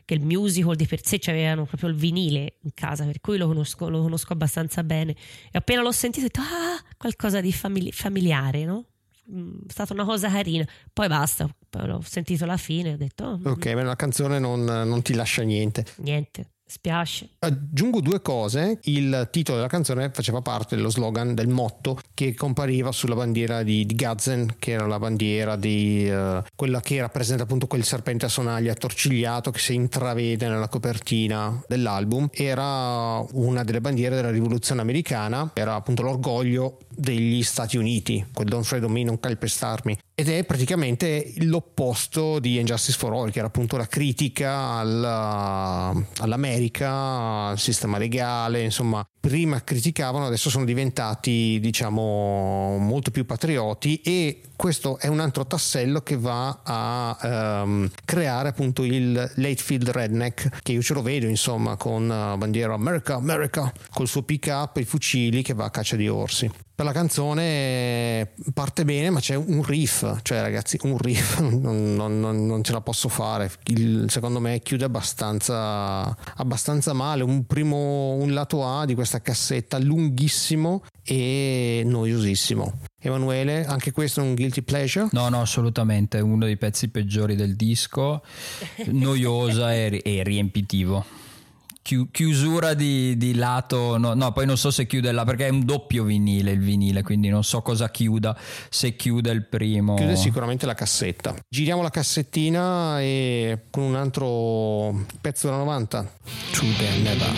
che il musical di per sé avevano proprio il vinile in casa per cui lo conosco, lo conosco abbastanza bene e appena l'ho sentito ho detto ah qualcosa di famili- familiare no? È stata una cosa carina poi basta poi ho sentito la fine e ho detto oh, Ok, beh, la canzone non, non ti lascia niente. niente Spiace. Aggiungo due cose. Il titolo della canzone faceva parte dello slogan, del motto che compariva sulla bandiera di, di Gazen, che era la bandiera di eh, quella che rappresenta appunto quel serpente a sonaglia attorcigliato che si intravede nella copertina dell'album. Era una delle bandiere della rivoluzione americana, era appunto l'orgoglio degli Stati Uniti, quel Don't Fred on Me, non calpestarmi. Ed è praticamente l'opposto di Injustice for All, che era appunto la critica alla- all'America, al sistema legale, insomma, prima criticavano, adesso sono diventati, diciamo, molto più patrioti e questo è un altro tassello che va a ehm, creare appunto il Latefield Redneck, che io ce lo vedo, insomma, con eh, bandiera America, America, col suo pick up e i fucili che va a caccia di orsi. Per la canzone parte bene, ma c'è un riff, cioè ragazzi, un riff non, non- non- non ce la posso fare. Il- secondo me chiude abbastanza, abbastanza male. Un primo, un lato A di questa cassetta lunghissimo e noiosissimo. Emanuele, anche questo è un guilty pleasure? No, no, assolutamente, uno dei pezzi peggiori del disco, noiosa e, e riempitivo. Chiu- chiusura di, di lato, no, no, poi non so se chiude là perché è un doppio vinile il vinile, quindi non so cosa chiuda, se chiude il primo. Chiude sicuramente la cassetta. Giriamo la cassettina e con un altro pezzo della 90. True Then Never.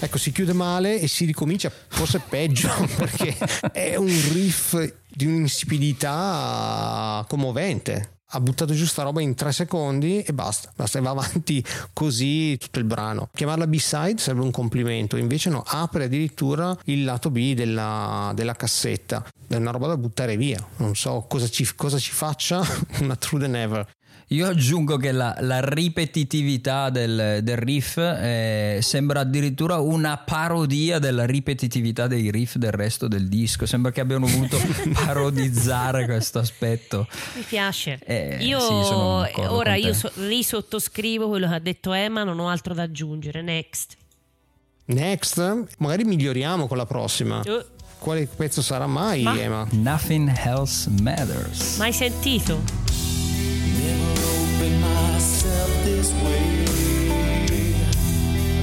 Ecco, si chiude male e si ricomincia forse peggio perché è un riff di un'insipidità commovente. Ha buttato giù sta roba in tre secondi e basta, basta e va avanti così tutto il brano. Chiamarla B-side sarebbe un complimento, invece no, apre addirittura il lato B della, della cassetta. È una roba da buttare via, non so cosa ci, cosa ci faccia una True the Never. Io aggiungo che la, la ripetitività del, del riff eh, sembra addirittura una parodia della ripetitività dei riff del resto del disco. Sembra che abbiano voluto parodizzare questo aspetto. Mi piace. Eh, io sì, d'accordo ora io so- risottoscrivo quello che ha detto Emma, non ho altro da aggiungere. Next. Next, magari miglioriamo con la prossima. Eh, Quale pezzo sarà mai, Ma- Emma? Nothing else matters. mai sentito? Myself this way.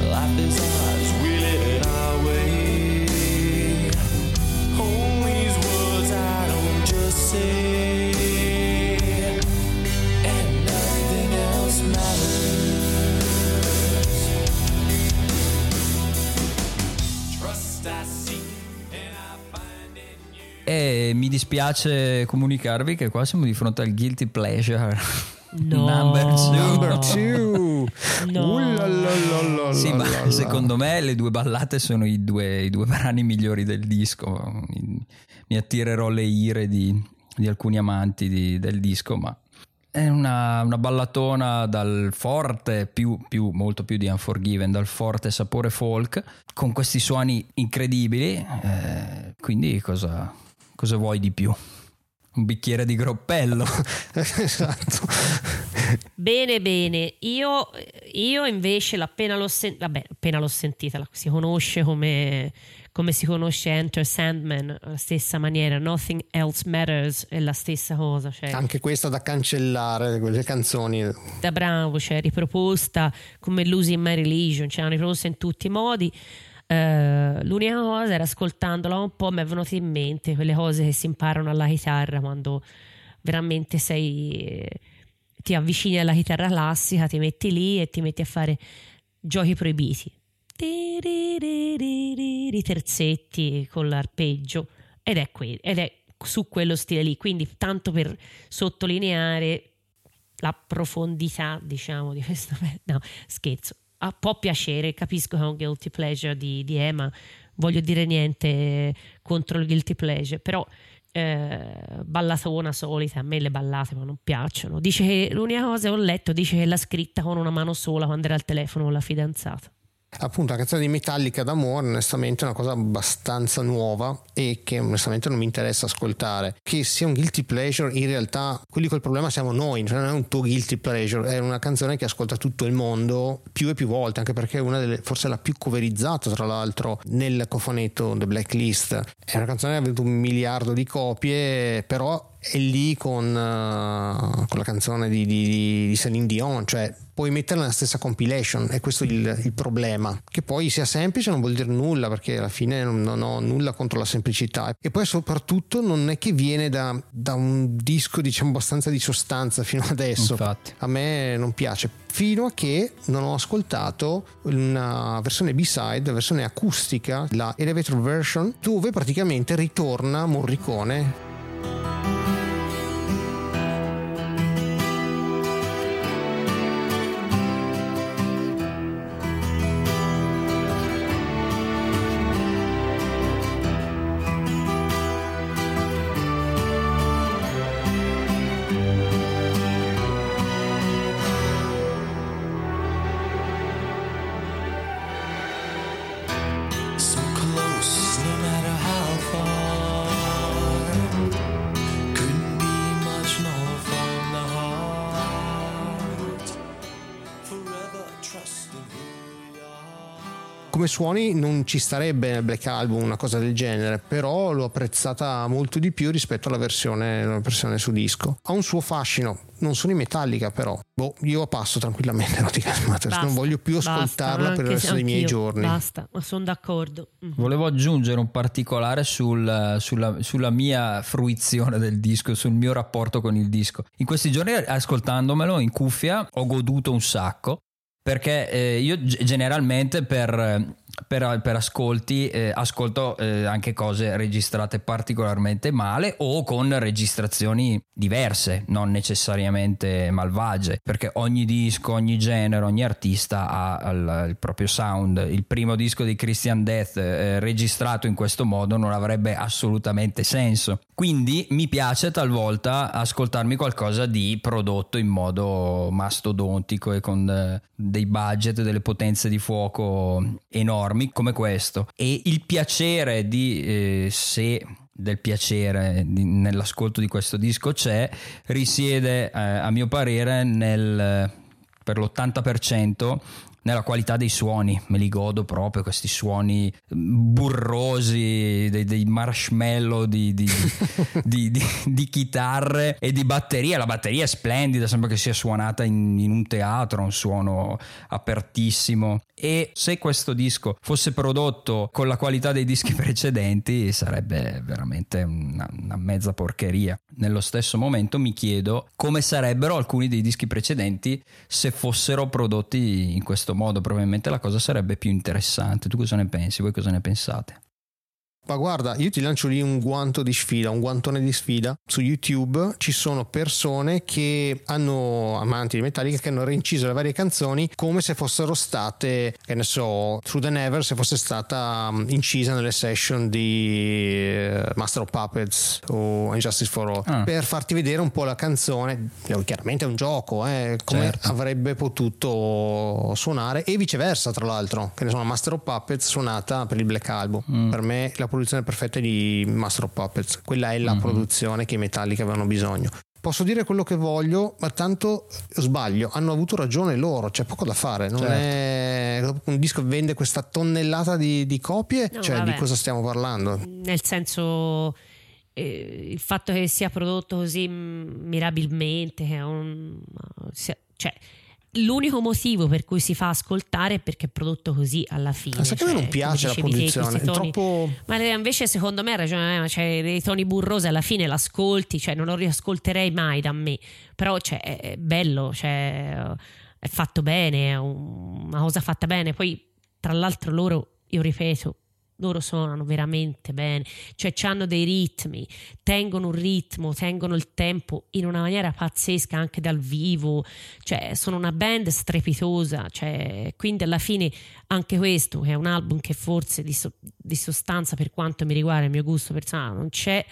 Life is ours, we live it our way. Hold these words I don't just say. E mi dispiace comunicarvi che qua siamo di fronte al guilty pleasure. No. Number two. Number two. No. Sì, ma secondo me le due ballate sono i due, i due brani migliori del disco. Mi, mi attirerò le ire di, di alcuni amanti di- del disco, ma è una, una ballatona dal forte, più, più- molto più di Unforgiven, dal forte sapore folk, con questi suoni incredibili. eh, quindi cosa, cosa vuoi di più? Un bicchiere di groppello. esatto. Bene, bene. Io, io invece l'appena l'ho sentita, vabbè, appena l'ho sentita, la- si conosce come, come si conosce Enter Sandman, la stessa maniera. Nothing else matters è la stessa cosa. Cioè, Anche questa da cancellare, quelle canzoni. da bravo, cioè riproposta come Losing My Religion, cioè l'hanno riproposta in tutti i modi. Eh, l'unica cosa era ascoltandola un po' mi è venuto in mente quelle cose che si imparano alla chitarra quando veramente sei ti avvicini alla chitarra classica, ti metti lì e ti metti a fare giochi proibiti. I terzetti con l'arpeggio ed è, que- ed è su quello stile lì, quindi tanto per sottolineare la profondità, diciamo, di questo. No, scherzo. Ah, può piacere, capisco che è un guilty pleasure di, di Emma, voglio dire niente contro il guilty pleasure, però eh, ballatona solita, a me le ballate ma non piacciono. Dice che l'unica cosa che ho letto dice che l'ha scritta con una mano sola quando era al telefono con la fidanzata. Appunto la canzone di Metallica d'amore onestamente è una cosa abbastanza nuova e che onestamente non mi interessa ascoltare. Che sia un guilty pleasure in realtà quelli col problema siamo noi cioè non è un tuo guilty pleasure è una canzone che ascolta tutto il mondo più e più volte anche perché è una delle forse la più coverizzata tra l'altro nel cofanetto The Blacklist. È una canzone che ha avuto un miliardo di copie però è lì con, uh, con la canzone di, di, di Celine Dion cioè puoi metterla nella stessa compilation e questo è il, il, problema che poi sia semplice non vuol dire nulla perché alla fine non, non, ho nulla contro la semplicità. E poi soprattutto non è che viene da, da un disco diciamo abbastanza di sostanza fino adesso. Infatti. a me non piace fino a che non ho ascoltato una versione B-side, la versione acustica, la elevator version, dove praticamente ritorna Morricone suoni non ci starebbe nel Black Album una cosa del genere, però l'ho apprezzata molto di più rispetto alla versione, alla versione su disco. Ha un suo fascino, non sono in metallica però. Boh, io passo tranquillamente Nautical Matters, Basta, non voglio più basta, ascoltarla per il resto dei miei giorni. Basta, ma sono d'accordo. Mm. Volevo aggiungere un particolare sul- sulla, sulla mia fruizione del disco, sul mio rapporto con il disco. In questi giorni, ascoltandomelo in cuffia, ho goduto un sacco. Perché eh, io generalmente per, per- per ascolti eh, ascolto eh, anche cose registrate particolarmente male o con registrazioni diverse, non necessariamente malvagie, perché ogni disco, ogni genere, ogni artista ha il, il proprio sound. Il primo disco di Christian Death eh, registrato in questo modo non avrebbe assolutamente senso. Quindi mi piace talvolta ascoltarmi qualcosa di prodotto in modo mastodontico e con eh, dei budget, delle potenze di fuoco enormi come questo. E il piacere di eh, se del piacere di- nell'ascolto di questo disco c'è risiede eh, a mio parere nel per l'80% nella qualità dei suoni, me li godo proprio questi suoni burrosi, dei, dei marshmallow di, di, di- di- di chitarre e di batteria. La batteria è splendida, sembra che sia suonata in, in un teatro, un suono apertissimo. E se questo disco fosse prodotto con la qualità dei dischi precedenti, sarebbe veramente una, una mezza porcheria. Nello stesso momento mi chiedo come sarebbero alcuni dei dischi precedenti se fossero prodotti in questo modo. Probabilmente la cosa sarebbe più interessante. Tu cosa ne pensi? Voi cosa ne pensate? Ma guarda, io ti lancio lì un guanto di sfida, un guantone di sfida. Su YouTube ci sono persone che hanno amanti di Metallica che hanno reinciso le varie canzoni come se fossero state, che ne so, Through the Never, se fosse stata um, incisa nelle session di eh, Master of Puppets o Injustice for All. Ah. Per farti vedere un po' la canzone, chiaramente è un gioco, eh, come Certo. avrebbe potuto suonare e viceversa, tra l'altro, che ne so, Master of Puppets suonata per il Black Album. Mm. Per me la produzione perfetta di Master of Puppets, quella è la Mm-hmm. produzione che i Metallica avevano bisogno. Posso dire quello che voglio, ma tanto sbaglio, hanno avuto ragione loro, c'è poco da fare. Non Certo. è un disco vende questa tonnellata di, di copie, No, cioè vabbè. di cosa stiamo parlando? Nel senso, eh, il fatto che sia prodotto così mirabilmente, che è un- cioè, l'unico motivo per cui si fa ascoltare è perché è prodotto così alla fine. Ma sai che a me cioè, non piace la dicevi te, toni- troppo... Ma le- invece secondo me ha ragione, eh, cioè, dei toni burrosi alla fine l'ascolti, cioè non lo riascolterei mai da me, però cioè, è bello, cioè, è fatto bene, è un- una cosa fatta bene, poi tra l'altro loro, io ripeto, loro suonano veramente bene, cioè hanno dei ritmi, tengono un ritmo, tengono il tempo in una maniera pazzesca anche dal vivo, cioè sono una band strepitosa, cioè, quindi alla fine anche questo che è un album che forse di, so- di sostanza per quanto mi riguarda il mio gusto personale non c'è,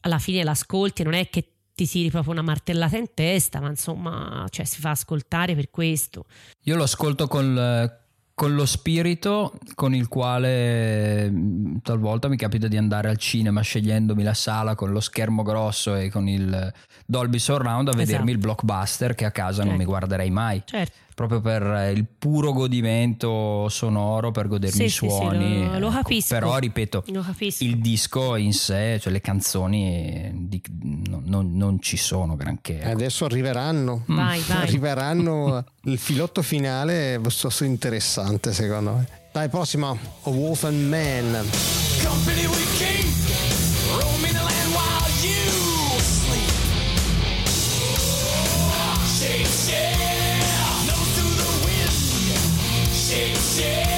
alla fine l'ascolti, non è che ti tiri proprio una martellata in testa, ma insomma, cioè, si fa ascoltare per questo. Io lo ascolto col, con lo spirito con il quale mh, talvolta mi capita di andare al cinema scegliendomi la sala con lo schermo grosso e con il Dolby Surround a vedermi Esatto. il blockbuster che a casa non Certo. mi guarderei mai. Certo. Proprio per il puro godimento sonoro, per godermi Sì, i sì, sì, suoni. lo- lo ecco. capisco. Però ripeto, Lo capisco. il disco in sé, cioè le canzoni di- no- non, non ci sono granché. ecco. Adesso arriveranno. Vai, vai. Arriveranno il filotto finale, questo è interessante secondo me. Dai, prossima, A Wolf and Man. Company we keep, shit.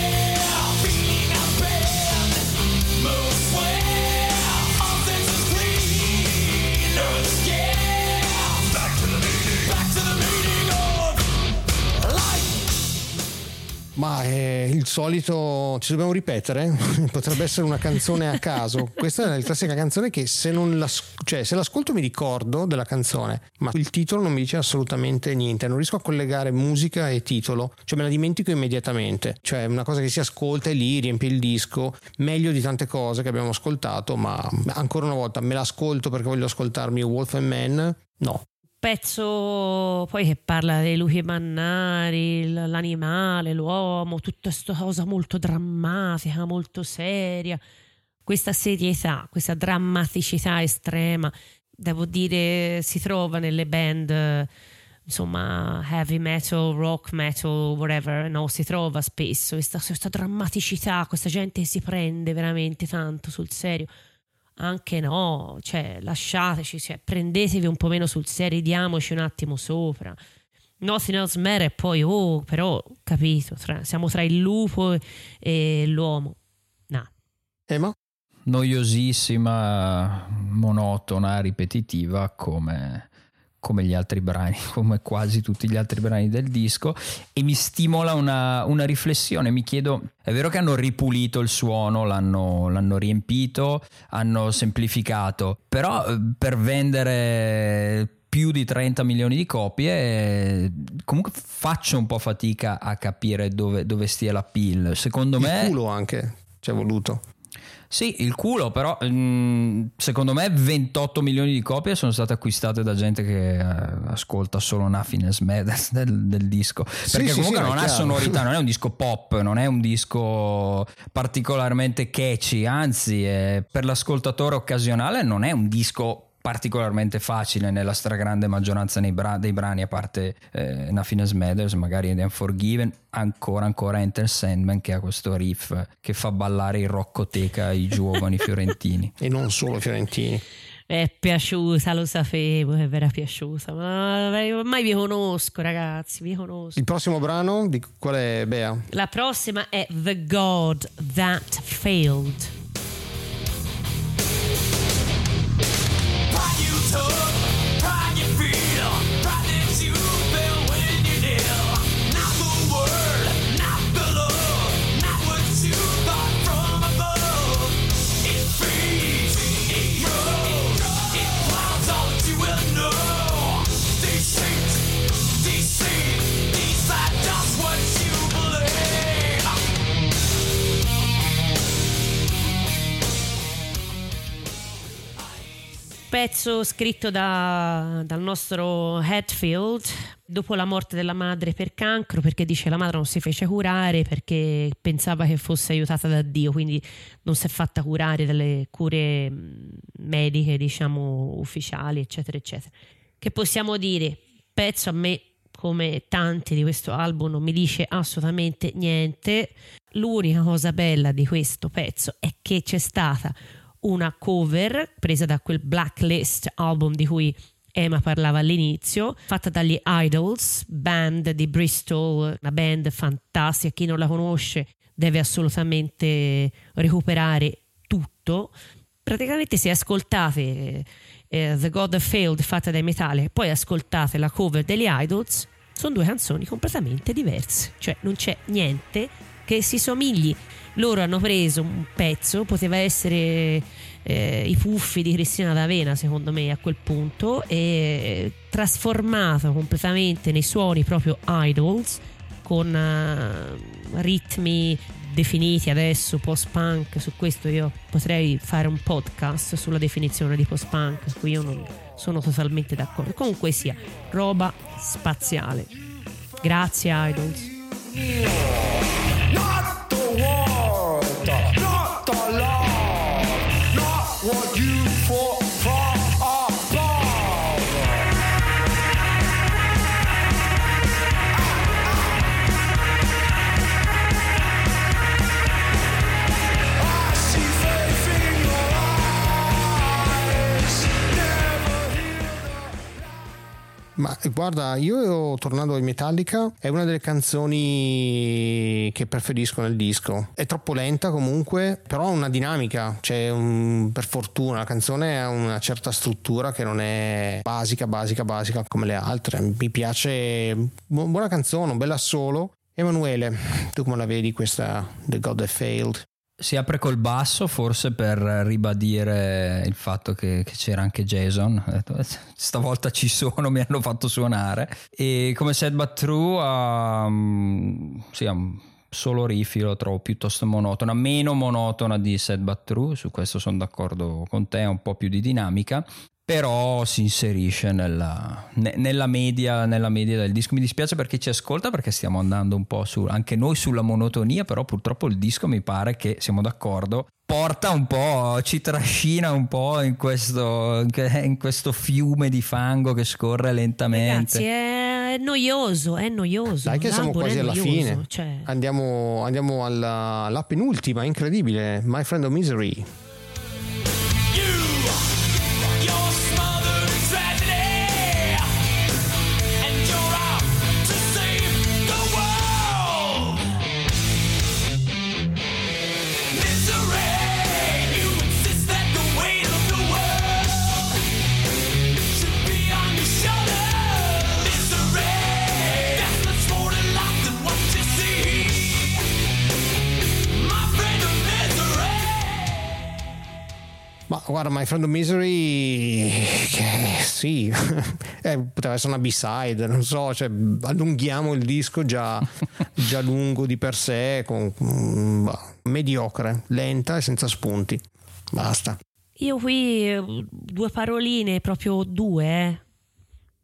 Ma è il solito, ci dobbiamo ripetere? Potrebbe essere una canzone a caso. Questa è la classica canzone che se la, cioè, se l'ascolto mi ricordo della canzone, ma il titolo non mi dice assolutamente niente. Non riesco a collegare musica e titolo, cioè me la dimentico immediatamente. Cioè è una cosa che si ascolta e lì riempie il disco, meglio di tante cose che abbiamo ascoltato, ma ancora una volta me l'ascolto perché voglio ascoltarmi Wolf and Man? No. Pezzo poi che parla dei lupi mannari, l'animale, l'uomo, tutta questa cosa molto drammatica, molto seria. Questa serietà, questa drammaticità estrema, devo dire, si trova nelle band, insomma, heavy metal, rock metal, whatever, no, si trova spesso questa, questa drammaticità, questa gente che si prende veramente tanto sul serio anche no, cioè lasciateci, cioè, prendetevi un po' meno sul serio, diamoci un attimo sopra. Nothing else matter e poi, oh, però, capito, tra- siamo tra il lupo e l'uomo. No, Emma? noiosissima, monotona, ripetitiva come, come gli altri brani, come quasi tutti gli altri brani del disco e mi stimola una, una riflessione, mi chiedo, è vero che hanno ripulito il suono, l'hanno, l'hanno riempito, hanno semplificato, però eh, per vendere più di 30 milioni di copie comunque faccio un po' fatica a capire dove, dove stia la pill secondo Il me culo anche ci è voluto. Sì, il culo, però mm, secondo me 28 milioni di copie sono state acquistate da gente che eh, ascolta solo Nothingness Matters del, del disco. Perché sì, comunque sì, non è ha chiaro. sonorità, non è un disco pop, non è un disco particolarmente catchy, anzi eh, per l'ascoltatore occasionale non è un disco particolarmente facile nella stragrande maggioranza nei bra- dei brani a parte eh, Nothingness Matters magari The Unforgiven ancora ancora Enter Sandman che ha questo riff che fa ballare in roccoteca i giovani fiorentini E non solo fiorentini. è piaciuta, lo sapevo che era piaciuta, ma ormai vi conosco ragazzi, vi conosco. Il prossimo brano di qual è Bea? La prossima è The God That Failed. soul. Pezzo scritto da- dal nostro Hatfield dopo la morte della madre per cancro, perché dice la madre non si fece curare perché pensava che fosse aiutata da Dio, quindi non si è fatta curare dalle cure mh, mediche, diciamo, ufficiali, eccetera, eccetera. Che possiamo dire? Pezzo a me, come tanti di questo album, non mi dice assolutamente niente. L'unica cosa bella di questo pezzo è che c'è stata una cover presa da quel Blacklist album di cui Emma parlava all'inizio, fatta dagli Idols, band di Bristol, una band fantastica. Chi non la conosce deve assolutamente recuperare tutto. Praticamente se ascoltate eh, The God That Failed fatta dai Metallica e poi ascoltate la cover degli Idols, sono due canzoni completamente diverse, cioè non c'è niente che si somigli loro hanno preso un pezzo, poteva essere eh, i puffi di Cristina D'Avena secondo me a quel punto e trasformato completamente nei suoni proprio idols con eh, ritmi definiti adesso post-punk. Su questo io potrei fare un podcast sulla definizione di post-punk su cui io non sono totalmente d'accordo. Comunque sia roba spaziale. Grazie idols the world, not the love, Ma guarda, io tornando ai Metallica, è una delle canzoni che preferisco nel disco. È troppo lenta comunque, però ha una dinamica, c'è un, per fortuna la canzone ha una certa struttura che non è basica, basica, basica come le altre. Mi piace, bu- buona canzone, un bel assolo. Emanuele, tu come la vedi questa The God That Failed? Si apre col basso forse per ribadire il fatto che, che c'era anche Jason. "Eh, Stavolta ci sono, mi hanno fatto suonare. E come Sad But True ha, mm, sì, un solo riff, io lo trovo piuttosto monotona, meno monotona di Sad But True, su questo sono d'accordo con te, un po' più di dinamica. Però si inserisce nella, ne- nella media, nella media del disco. Mi dispiace perché ci ascolta, perché stiamo andando un po' su, anche noi sulla monotonia, però purtroppo il disco mi pare che siamo d'accordo. Porta un po', ci trascina un po' in questo, in questo fiume di fango che scorre lentamente. ragazzi è noioso è noioso Dai che siamo quasi alla noioso, fine. cioè, Andiamo, andiamo alla, alla penultima, incredibile, My Friend of Misery. Ma guarda, My Friend of Misery, che sì, eh, poteva essere una B-side, non so, cioè, allunghiamo il disco già, già lungo di per sé, con, mm, bah, mediocre, lenta e senza spunti. Basta. io qui due paroline proprio due eh,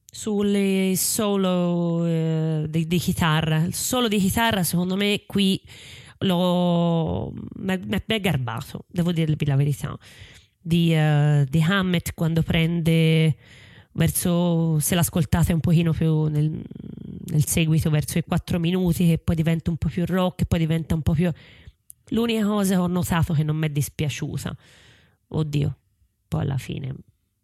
sulle solo eh, di, di chitarra il solo di chitarra secondo me qui l'ho mi è garbato devo dirvi la verità di, eh, di Hammett quando prende verso se l'ascoltate un pochino più nel, nel seguito verso i 4 minuti che poi diventa un po' più rock e poi diventa un po' più l'unica cosa che ho notato che non mi è dispiaciuta oddio poi alla fine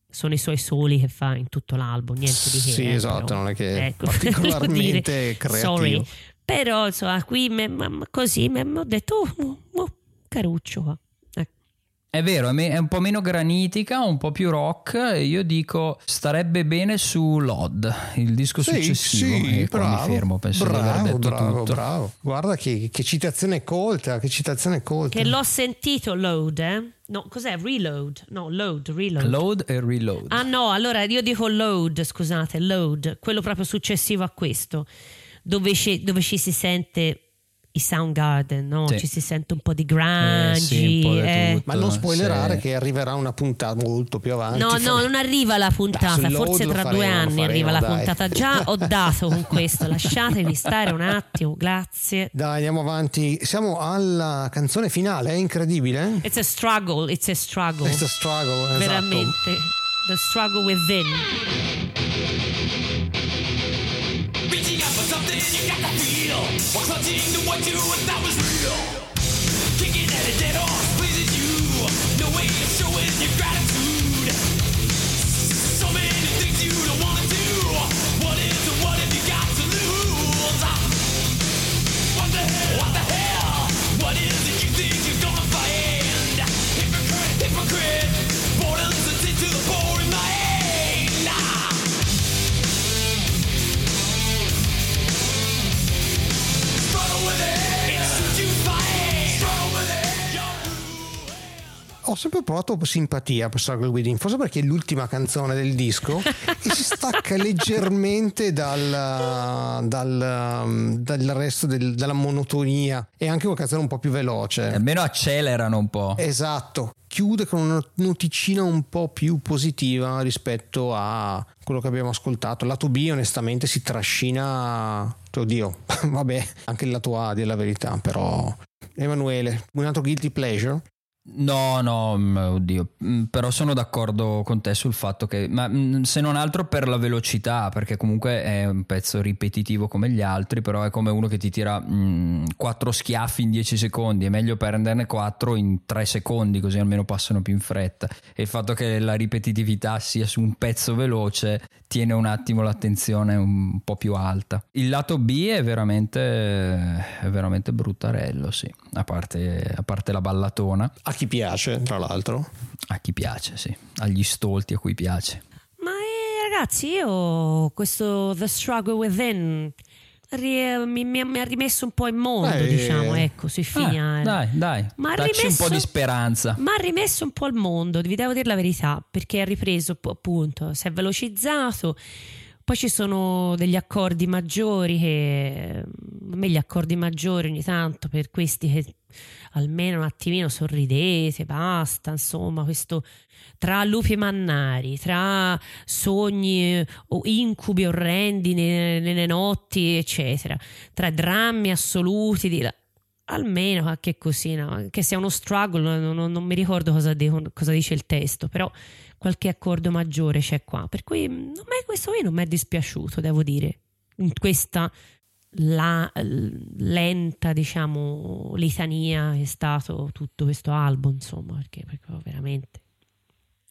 sono i suoi soli che fa in tutto l'album niente di che Sì, eh, esatto, però. non è che Ecco, particolarmente dire, creativo. sorry. però insomma qui me- ma- così mi ho detto oh, oh, caruccio qua. È vero, è un po' meno granitica, un po' più rock. e Io dico starebbe bene su Lod, il disco Sì, successivo. sì, e qua bravo, mi fermo, penso di bravo, aver detto bravo, tutto. bravo. Guarda che, che citazione colta, che citazione colta. che l'ho sentito load eh? no cos'è reload no load reload Load e reload. Ah no, allora io dico load, scusate, load, quello proprio successivo a questo, dove ci, dove ci si sente i Soundgarden, no? Sì. Ci si sente un po' di grungy. Eh, sì, po' di eh. Ma non spoilerare Sì. che arriverà una puntata molto più avanti. No, no, non arriva la puntata, forse tra due faremo, lo anni arriva la faremo, dai. puntata. Già ho dato con questo, lasciatevi stare un attimo, grazie. Dai, andiamo avanti. Siamo alla canzone finale, è incredibile. It's a struggle, it's a struggle. Questo struggle, esatto. Veramente. The struggle within. While clutching to what you thought was real. Kicking at a dead horse pleases you. No way of showing your gratitude. So many things you don't want to do. What is and what have you got to lose? Ah. What the hell? What the hell? What is it you think you're gonna find? Hypocrite, hypocrite. Boredom's a sin to the poor ho sempre provato simpatia per Circle Within, forse perché è l'ultima canzone del disco e si stacca leggermente dal, dal, um, dal resto del, dalla monotonia. È anche una canzone un po' più veloce. Eh, Almeno accelerano un po'. Esatto. Chiude con una noticina un po' più positiva rispetto a quello che abbiamo ascoltato. Lato B onestamente si trascina, oddio, vabbè, anche il lato A della verità, però Emanuele, un altro guilty pleasure? No, no, mm, oddio, Mm, però sono d'accordo con te sul fatto che, ma mm, se non altro per la velocità, perché comunque è un pezzo ripetitivo come gli altri, però è come uno che ti tira mm, quattro schiaffi in 10 secondi, è meglio prenderne quattro in 3 secondi, così almeno passano più in fretta. E il fatto che la ripetitività sia su un pezzo veloce tiene un attimo l'attenzione un po' più alta. Il lato B è veramente, è veramente bruttarello, sì, a parte, a parte la ballatona. A chi piace, tra l'altro. A chi piace, sì. Agli stolti a cui piace. Ma eh, ragazzi, io questo The Struggle Within mi, mi- mi ha rimesso un po' in mondo, Eh, diciamo, ecco, sui finali. Eh, dai, dai. Ma rimesso- un po' di speranza. Ma ha rimesso un po' al mondo, vi devo dire la verità, perché ha ripreso appunto, si è velocizzato. Poi ci sono degli accordi maggiori che a me gli accordi maggiori ogni tanto per questi che almeno un attimino sorridete, basta, insomma, questo tra lupi e mannari, tra sogni eh, o incubi orrendi nelle, notti, eccetera, tra drammi assoluti di almeno qualche cosina, che sia uno struggle, non, non- mi ricordo cosa, dico- cosa dice il testo, però qualche accordo maggiore c'è qua. Per cui mm, me- questo qui non mi è dispiaciuto, devo dire, in questa la- lenta, diciamo, litania è stato tutto questo album, insomma, perché, perché veramente...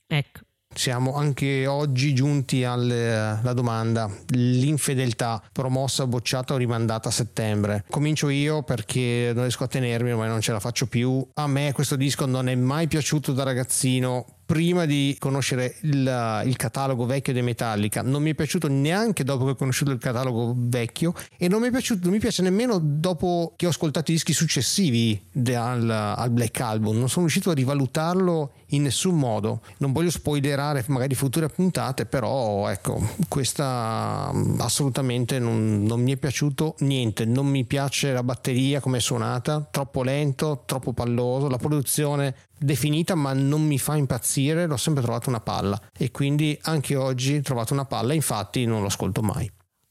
Ecco. Siamo anche oggi giunti alla domanda l'infedeltà promossa, bocciata o rimandata a settembre. Comincio io perché non riesco a tenermi, ormai non ce la faccio più. A me questo disco non è mai piaciuto da ragazzino. Prima di conoscere il, il catalogo vecchio dei Metallica, non mi è piaciuto neanche dopo che ho conosciuto il catalogo vecchio e non mi, piaciuto, non mi piace nemmeno dopo che ho ascoltato i dischi successivi de- al, al Black Album. Non sono riuscito a rivalutarlo in nessun modo. Non voglio spoilerare magari future puntate, però ecco, questa mm, assolutamente non, non mi è piaciuto niente. Non mi piace la batteria come è suonata, troppo lento, troppo palloso. La produzione definita, ma non mi fa impazzire. L'ho sempre trovato una palla e quindi anche oggi ho trovato una palla. Infatti, non lo ascolto mai.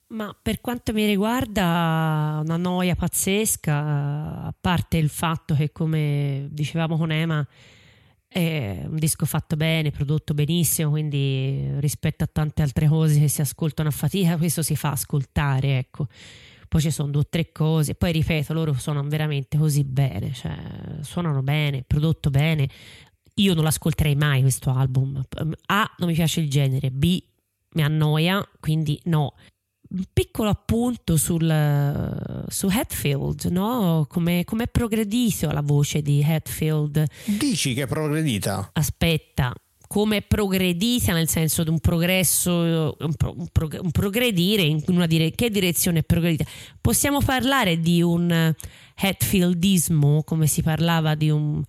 Ma per quanto mi riguarda, una noia pazzesca, a parte il fatto che, come dicevamo con Ema, è un disco fatto bene, prodotto benissimo, quindi rispetto a tante altre cose che si ascoltano a fatica, questo si fa ascoltare, ecco. Poi ci sono due o tre cose, poi ripeto, loro suonano veramente così bene, cioè suonano bene, prodotto bene. Io non l'ascolterei mai questo album. A, non mi piace il genere, B, mi annoia, quindi no un piccolo appunto sul, su Hatfield, no? come è progredito la voce di Hatfield. Dici che è progredita? Aspetta, come progredita nel senso di un progresso, un, pro- un prog- un progredire in una dire- che direzione è progredita? Possiamo parlare di un Hatfieldismo, come si parlava di un,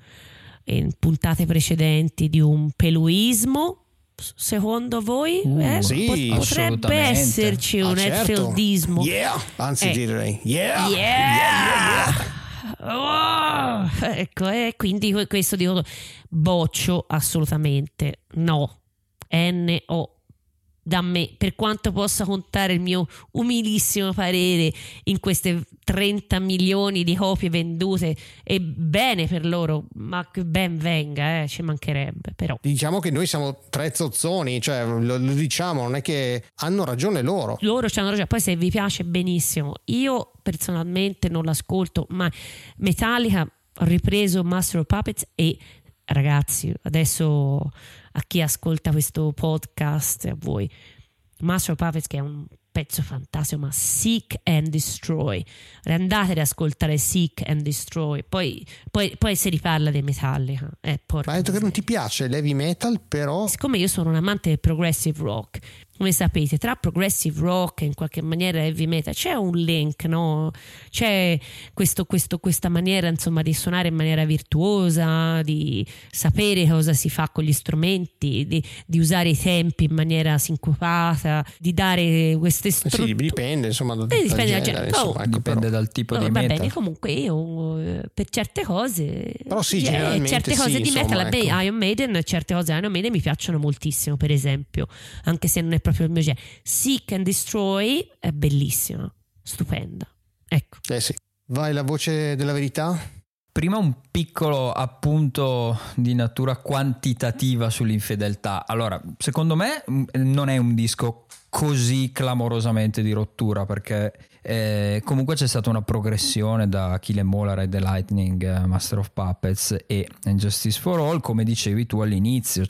in puntate precedenti, di un peluismo? Secondo voi Uh, eh? sì, potrebbe esserci un Ah, certo. Hatfieldismo. Yeah! Anzi, Eh. direi yeah! Yeah! Oh! Ecco, e quindi que- questo dico boccio assolutamente no. N-O da me, per quanto possa contare il mio umilissimo parere in queste 30 milioni di copie vendute e bene per loro, ma che ben venga, eh, ci mancherebbe, però. Diciamo che noi siamo tre zozzoni, cioè lo, lo diciamo, non è che hanno ragione loro. loro ci hanno ragione. Poi se vi piace benissimo. Io personalmente non l'ascolto, ma Metallica ho ripreso Master of Puppets e ragazzi, adesso a chi ascolta questo podcast, a voi, Master of Puppets che è un pezzo fantastico, ma Seek and Destroy. Andate ad ascoltare Seek and Destroy, poi, poi, poi si riparla dei Metallica. Eh, Ma hai detto che non ti piace l'heavy metal, però siccome io sono un amante del progressive rock, come sapete, tra progressive rock e in qualche maniera heavy metal c'è un link, no? C'è questo- questo- questa maniera insomma di suonare in maniera virtuosa, di sapere cosa si fa con gli strumenti, di, di usare i tempi in maniera sincopata, di dare queste Eh Sì, strutture. dipende insomma dal, Eh, dipende dal genere, genere. insomma, Oh, ecco, Dipende però- dal tipo No, di va metal. bene, comunque io eh, per certe cose, Però sì, generalmente certe sì, cose di insomma, metal, ecco. Iron Maiden, certe cose Iron Maiden mi piacciono moltissimo, per esempio, anche se non è proprio il mio genere. Seek and Destroy è bellissima, stupenda. Ecco. Eh sì. Vai la voce della verità? Prima un piccolo appunto di natura quantitativa sull'infedeltà. Allora, secondo me mh, non è un disco così clamorosamente di rottura perché eh, comunque c'è stata una progressione da Kill Em All, Ride the Lightning, eh, Master of Puppets e Justice for All, come dicevi tu all'inizio,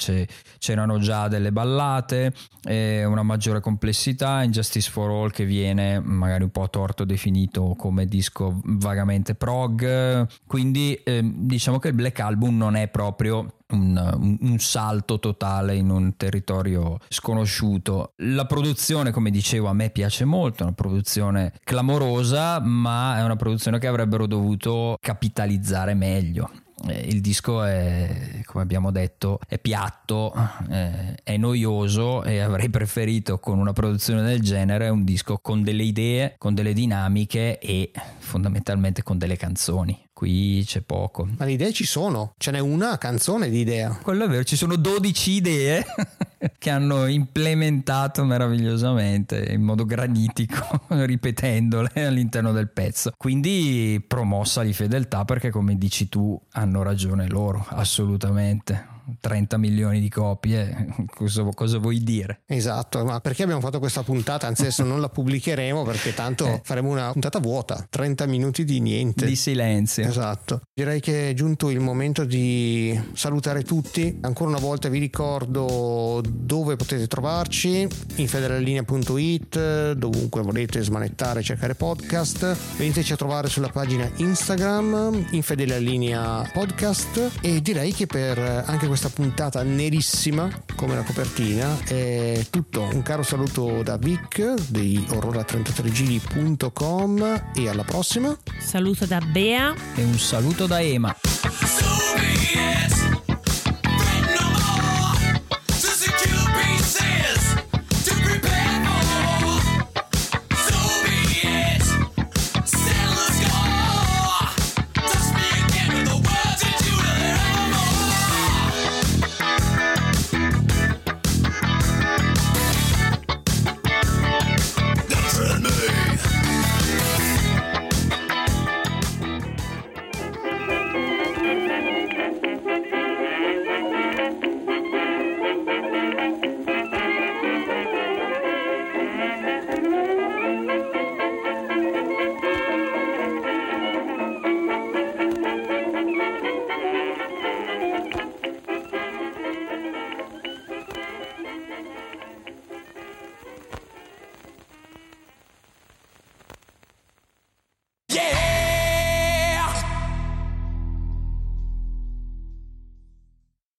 c'erano già delle ballate, eh, una maggiore complessità, Injustice for All che viene magari un po' a torto definito come disco vagamente prog, quindi eh, diciamo che il Black Album non è proprio un, un- salto totale in un territorio sconosciuto. La produzione, come dicevo, a me piace molto, è una produzione clamorosa, ma è una produzione che avrebbero dovuto capitalizzare meglio. Eh, Il disco è, come abbiamo detto, è piatto, eh, è noioso e avrei preferito con una produzione del genere un disco con delle idee, con delle dinamiche e fondamentalmente con delle canzoni. Qui c'è poco. Ma le idee ci sono, ce n'è una canzone di idea. Quello è vero, ci sono 12 idee che hanno implementato meravigliosamente in modo granitico, ripetendole all'interno del pezzo. Quindi promossa di fedeltà perché come dici tu hanno ragione loro, assolutamente. 30 milioni di copie, cosa, cosa vuoi dire? Esatto, ma perché abbiamo fatto questa puntata? Anzi, adesso non la pubblicheremo perché tanto faremo una puntata vuota, 30 minuti di niente. Di silenzio. Esatto. Direi che è giunto il momento di salutare tutti. Ancora una volta vi ricordo dove potete trovarci: infederallinea.it, dovunque volete smanettare cercare podcast. Veniteci a trovare sulla pagina Instagram, Infederalinea Podcast. E direi che per anche questa puntata nerissima, come la copertina, è tutto. Un caro saluto da Vic di Aurora33giri.com e alla prossima. Saluto da Bea. E un saluto da Ema.